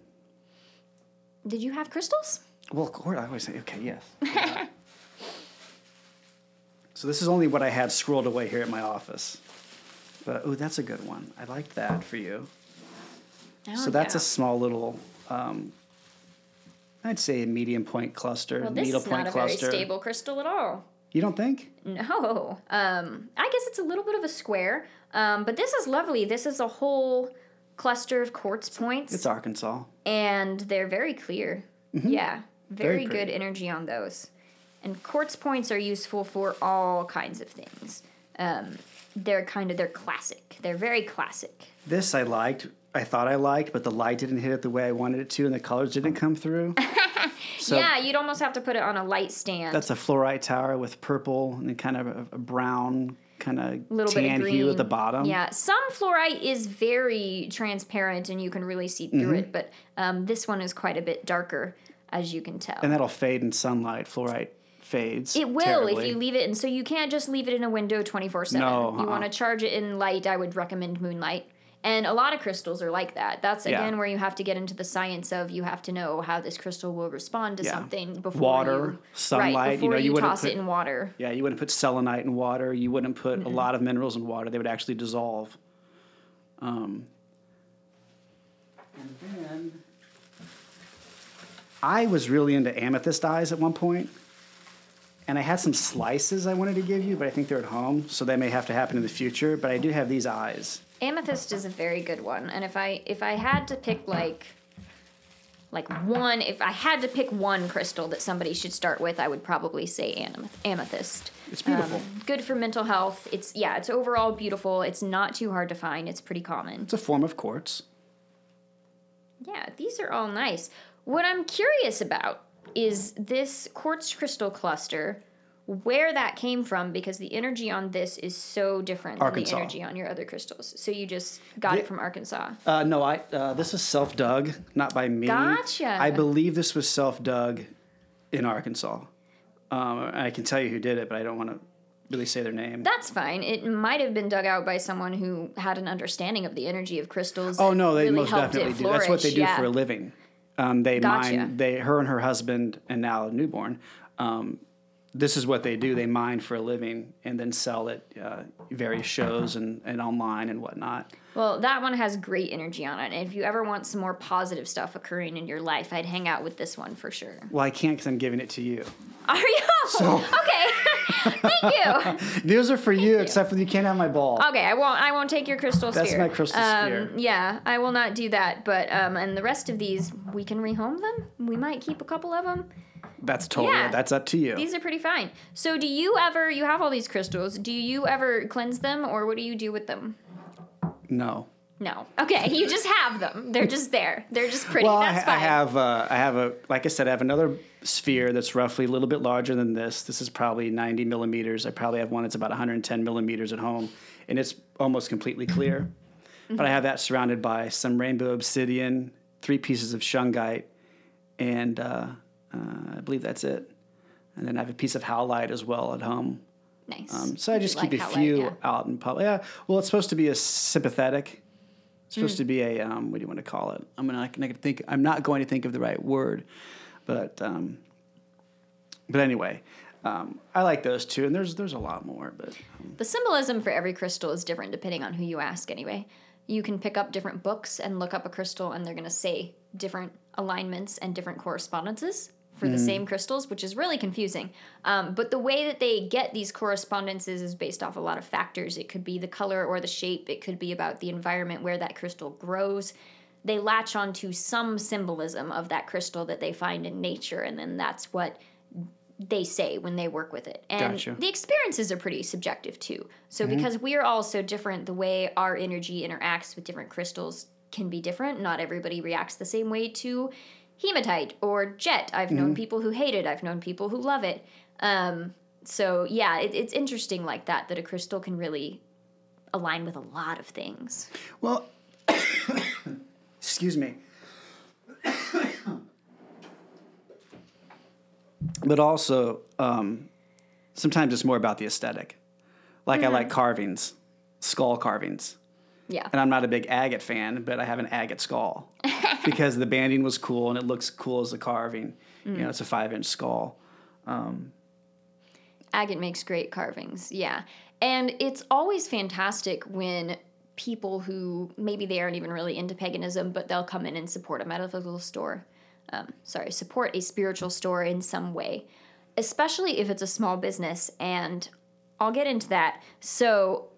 Did you have crystals? Well, of course, I always say, okay, yes. so this is only what I had scrolled away here at my office. But, oh, that's a good one. I like that for you. so that's a small little, um, I'd say a medium point cluster, well, this needle is point not a cluster. very stable crystal at all. You don't think? No. Um, I guess it's a little bit of a square. Um, but this is lovely. This is a whole cluster of quartz points. It's Arkansas. and they're very clear. Yeah. Very, Very good energy on those. And quartz points are useful for all kinds of things. Um, they're kind of they're classic. They're very classic. This I liked. I thought I liked, but the light didn't hit it the way I wanted it to, and the colors didn't come through. so yeah, you'd almost have to put it on a light stand. that's a fluorite tower with purple and kind of a, a brown, kind of little bit of tan green hue at the bottom. Yeah, some fluorite is very transparent and you can really see through Mm-hmm. it, but um, this one is quite a bit darker, as you can tell. and that'll fade in sunlight. Fluorite fades. It will terribly. if you leave it, and so you can't just leave it in a window twenty four seven. No, You uh-uh. want to charge it in light. I would recommend moonlight. And a lot of crystals are like that. That's Yeah. again where you have to get into the science of you have to know how this crystal will respond to Yeah. something before Water, you, sunlight, right, you before know, you, you wouldn't toss put- it in water. Yeah, you wouldn't put selenite in water. You wouldn't put Mm-hmm. a lot of minerals in water. They would actually dissolve. Um, and then I was really into amethyst eyes at one point, and I had some slices I wanted to give you, but I think they're at home, so they may have to happen in the future. But I do have these eyes. Amethyst is a very good one, and if I if I had to pick like like one, if I had to pick one crystal that somebody should start with, I would probably say am- amethyst. It's beautiful. Um, good for mental health. It's yeah, it's overall beautiful. It's not too hard to find. It's pretty common. It's a form of quartz. Yeah, these are all nice. What I'm curious about is this quartz crystal cluster, where that came from, because the energy on this is so different Arkansas. than the energy on your other crystals. So you just got The- it from Arkansas. Uh, no, I uh, this is self dug, not by me. Gotcha. I believe this was self dug in Arkansas. Um, I can tell you who did it, but I don't want to really say their name. That's fine. It might have been dug out by someone who had an understanding of the energy of crystals. oh no, they really most definitely do. That's what they do flourish. for a living. Um, they Gotcha. mine. They her and her husband and now a newborn. Um, this is what they do. They mine for a living and then sell at uh, various shows and, and online and whatnot. Well, that one has great energy on it. And if you ever want some more positive stuff occurring in your life, I'd hang out with this one for sure. Well, I can't because I'm giving it to you. Are you? okay. Thank you. Those are for you, except for you can't have my ball. Okay, I won't. I won't take your crystal That's sphere. my crystal um, sphere. Yeah, I will not do that. But um, and the rest of these, we can rehome them. We might keep a couple of them. That's totally Yeah. that's up to you. These are pretty fine. So, do you ever? You have all these crystals. Do you ever cleanse them, or what do you do with them? no. No. Okay, you just have them. They're just there. They're just pretty. Well, I, I have uh, I have a like I said I have another sphere that's roughly a little bit larger than this. This is probably 90 millimeters. I probably have one that's about 110 millimeters at home, and it's almost completely clear. But I have that surrounded by some rainbow obsidian, three pieces of shungite, and uh, uh, I believe that's it. And then I have a piece of howlite as well at home. nice. Um, so I just Like keep a how, like, few yeah. out in public. Yeah. Well, it's supposed to be a sympathetic. It's supposed to be a um, what do you want to call it? I'm not going to think. I'm not going to think of the right word, but um, but anyway, um, I like those two, and there's there's a lot more, but um, The symbolism for every crystal is different depending on who you ask, anyway. You can pick up different books and look up a crystal, and they're going to say different alignments and different correspondences for the same crystals, which is really confusing. Um, but the way that they get these correspondences is based off a lot of factors. It could be the color or the shape, it could be about the environment where that crystal grows. They latch onto some symbolism of that crystal that they find in nature, and then that's what they say when they work with it. And Gotcha. the experiences are pretty subjective too. So because we are all so different, the way our energy interacts with different crystals can be different. Not everybody reacts the same way to hematite or jet. I've known people who hate it. I've known people who love it. Um, so yeah, it, it's interesting like that that a crystal can really align with a lot of things. well, excuse me. but also, um, sometimes it's more about the aesthetic. Like I like carvings, skull carvings. Yeah. and I'm not a big agate fan, but I have an agate skull because the banding was cool and it looks cool as a carving. You know, it's a five inch skull. Agate makes great carvings, yeah. And it's always fantastic when people who maybe they aren't even really into paganism, but they'll come in and support a metaphysical store. Um, sorry, support a spiritual store in some way, especially if it's a small business. And I'll get into that. So,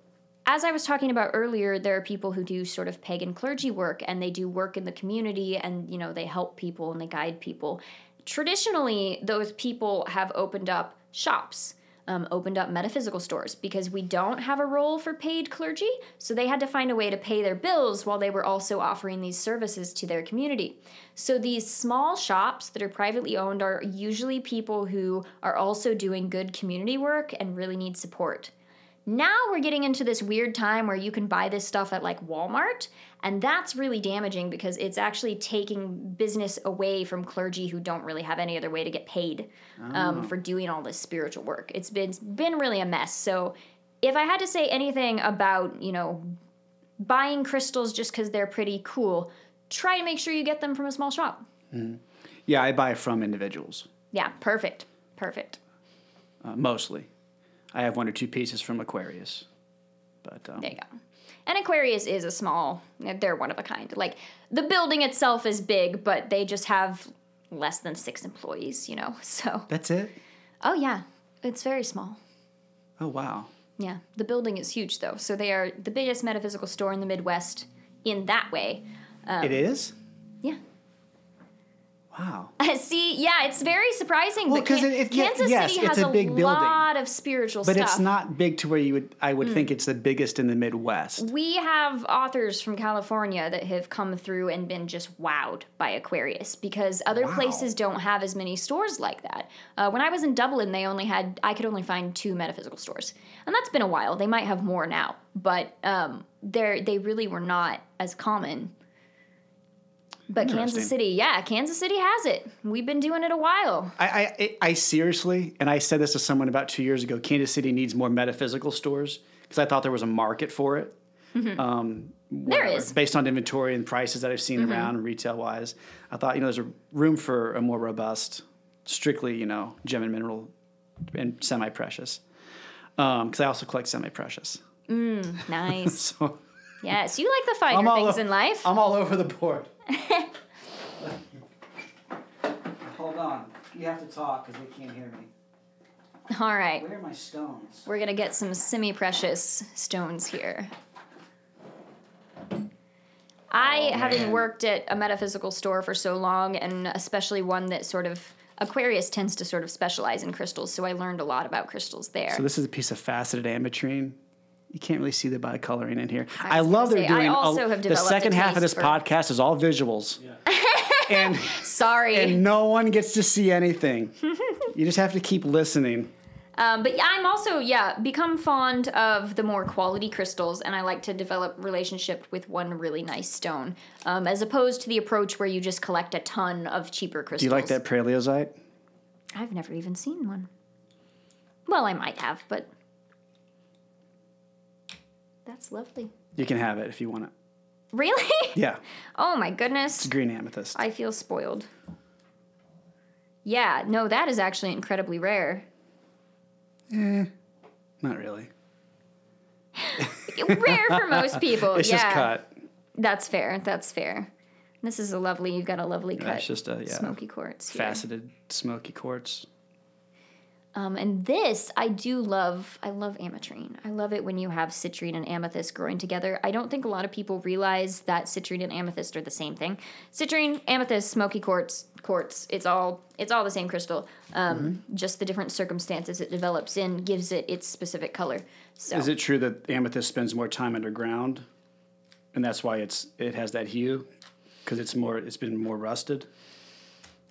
as I was talking about earlier, there are people who do sort of pagan clergy work and they do work in the community and, you know, they help people and they guide people. Traditionally, those people have opened up shops, um, opened up metaphysical stores because we don't have a role for paid clergy. So they had to find a way to pay their bills while they were also offering these services to their community. So these small shops that are privately owned are usually people who are also doing good community work and really need support. Now we're getting into this weird time where you can buy this stuff at like Walmart, and that's really damaging because it's actually taking business away from clergy who don't really have any other way to get paid um, for doing all this spiritual work. It's been it's been really a mess. So if I had to say anything about you know buying crystals just because they're pretty cool, try to make sure you get them from a small shop. Yeah, I buy from individuals Yeah, perfect, perfect. uh, mostly. I have one or two pieces from Aquarius, but um, There you go. And Aquarius is a small, they're one of a kind. Like the building itself is big, but they just have less than six employees, you know? So, that's it. oh yeah, it's very small. Oh wow. Yeah, the building is huge though. So they are the biggest metaphysical store in the Midwest in that way. it is. Yeah. Wow. See, yeah, it's very surprising. Well, but 'cause Can- it- it- yeah, Kansas yes, City has a big building. lot of spiritual But stuff. But it's not big to where you would. I would think it's the biggest in the Midwest. We have authors from California that have come through and been just wowed by Aquarius because other Wow. places don't have as many stores like that. Uh, when I was in Dublin, they only had I could only find two metaphysical stores, and that's been a while. They might have more now, but um, they they really were not as common. But Kansas City, yeah, Kansas City has it. We've been doing it a while. I, I I seriously, and I said this to someone about two years ago. Kansas City needs more metaphysical stores because I thought there was a market for it. Um, Mm-hmm. There whatever, is. Mm-hmm. based on inventory and prices that I've seen around retail wise. I thought you know there's a room for a more robust, strictly you know gem and mineral and semi precious. Because I also collect semi precious. Mm, Nice. So yes, you like the finer things o- in life. I'm all over the board. Hold on. You have to talk because they can't hear me. All right. Where are my stones? We're gonna get some semi-precious stones here. I, Oh, having worked at a metaphysical store for so long, and especially one that sort of Aquarius tends to sort of specialize in crystals, so I learned a lot about crystals there. So this is a piece of faceted ametrine. You can't really see the bicoloring in here. I I, love gonna they're say, I doing. also a, have the developed a second half of this for- podcast is all visuals, and Sorry. and no one gets to see anything. you just have to keep listening. Um, but yeah, I'm also yeah become fond of the more quality crystals, and I like to develop relationship with one really nice stone, um, as opposed to the approach where you just collect a ton of cheaper crystals. Do you like that prasiolite? I've never even seen one. Well, I might have, but that's lovely. You can have it if you want it. Really? Yeah, oh my goodness. It's green amethyst. I feel spoiled. Yeah, no, that is actually incredibly rare. Eh, Not really. Rare for most people. It's yeah. just cut. That's fair. That's fair. This is a lovely. You've got a lovely cut. it's just a, yeah, smoky quartz. Here. Faceted smoky quartz. Um, and this I do love. I love ametrine. I love it when you have citrine and amethyst growing together. I don't think a lot of people realize that citrine and amethyst are the same thing. Citrine, amethyst, smoky quartz, quartz. It's all it's all the same crystal. Um, Mm-hmm. Just the different circumstances it develops in gives it its specific color. So Is it true that amethyst spends more time underground, and that's why it's it has that hue? Because it's more it's been more rusted.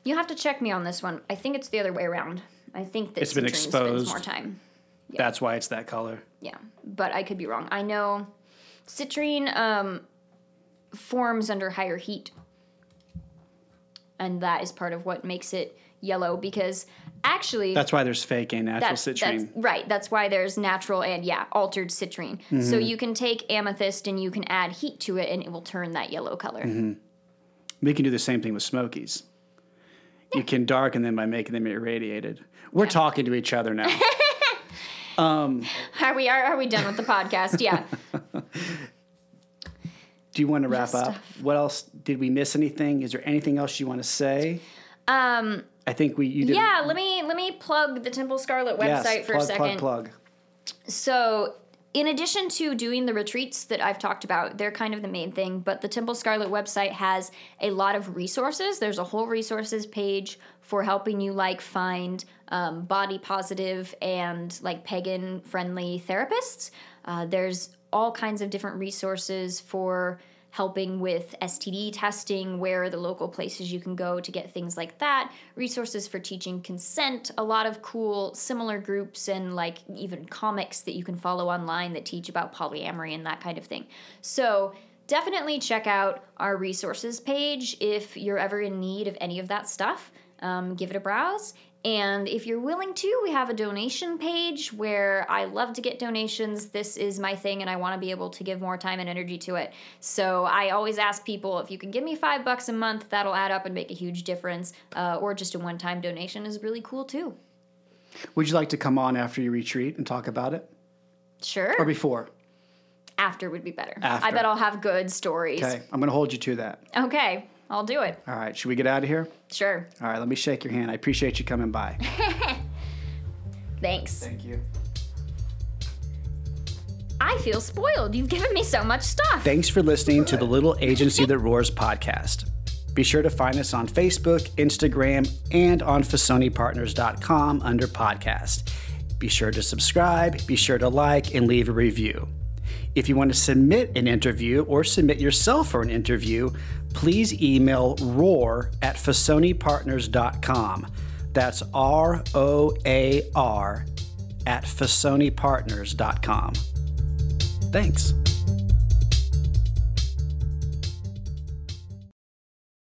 you have to check me on this one. I think it's the other way around. I think that It's been citrine spends exposed. more time. That's why it's that color. Yeah, but I could be wrong. I know citrine um, forms under higher heat, and that is part of what makes it yellow. Because actually, That's why there's fake and natural that's, citrine. that's right. That's why there's natural and yeah, altered citrine. Mm-hmm. So you can take amethyst and you can add heat to it, and it will turn that yellow color. Mm-hmm. We can do the same thing with smokies. You can darken them by making them irradiated. We're talking to each other now. Are we are, are we done with the podcast? Yeah. Do you want to wrap up? What else did we miss? Anything? Is there anything else you want to say? Um. I think we you did. Yeah. Let me let me plug the Temple Scarlet yes, website for plug, a second. Plug, plug. So, in addition to doing the retreats that I've talked about, they're kind of the main thing, but the Temple Scarlet website has a lot of resources. There's a whole resources page for helping you like find um, body positive and like pagan friendly therapists. Uh, there's all kinds of different resources for helping with STD testing, where are the local places you can go to get things like that, resources for teaching consent, a lot of cool similar groups and like even comics that you can follow online that teach about polyamory and that kind of thing. So, definitely check out our resources page if you're ever in need of any of that stuff. Um, give it a browse. And if you're willing to, we have a donation page where I love to get donations. This is my thing, and I want to be able to give more time and energy to it. So I always ask people if you can give me five bucks a month, that'll add up and make a huge difference. Uh, or just a one time donation is really cool too. Would you like to come on after your retreat and talk about it, Sure. or before? After would be better. After. I bet I'll have good stories. Okay, I'm going to hold you to that. Okay, I'll do it. All right, should we get out of here? Sure. All right, let me shake your hand. I appreciate you coming by. Thanks. Thank you. I feel spoiled. You've given me so much stuff. Thanks for listening to the Little Agency That Roars podcast. Be sure to find us on Facebook, Instagram, and on FasonePartners.com under podcast. Be sure to subscribe, be sure to like, and leave a review. If you want to submit an interview or submit yourself for an interview, please email roar at FasonePartners.com. That's R O A R at FasonePartners.com. Thanks.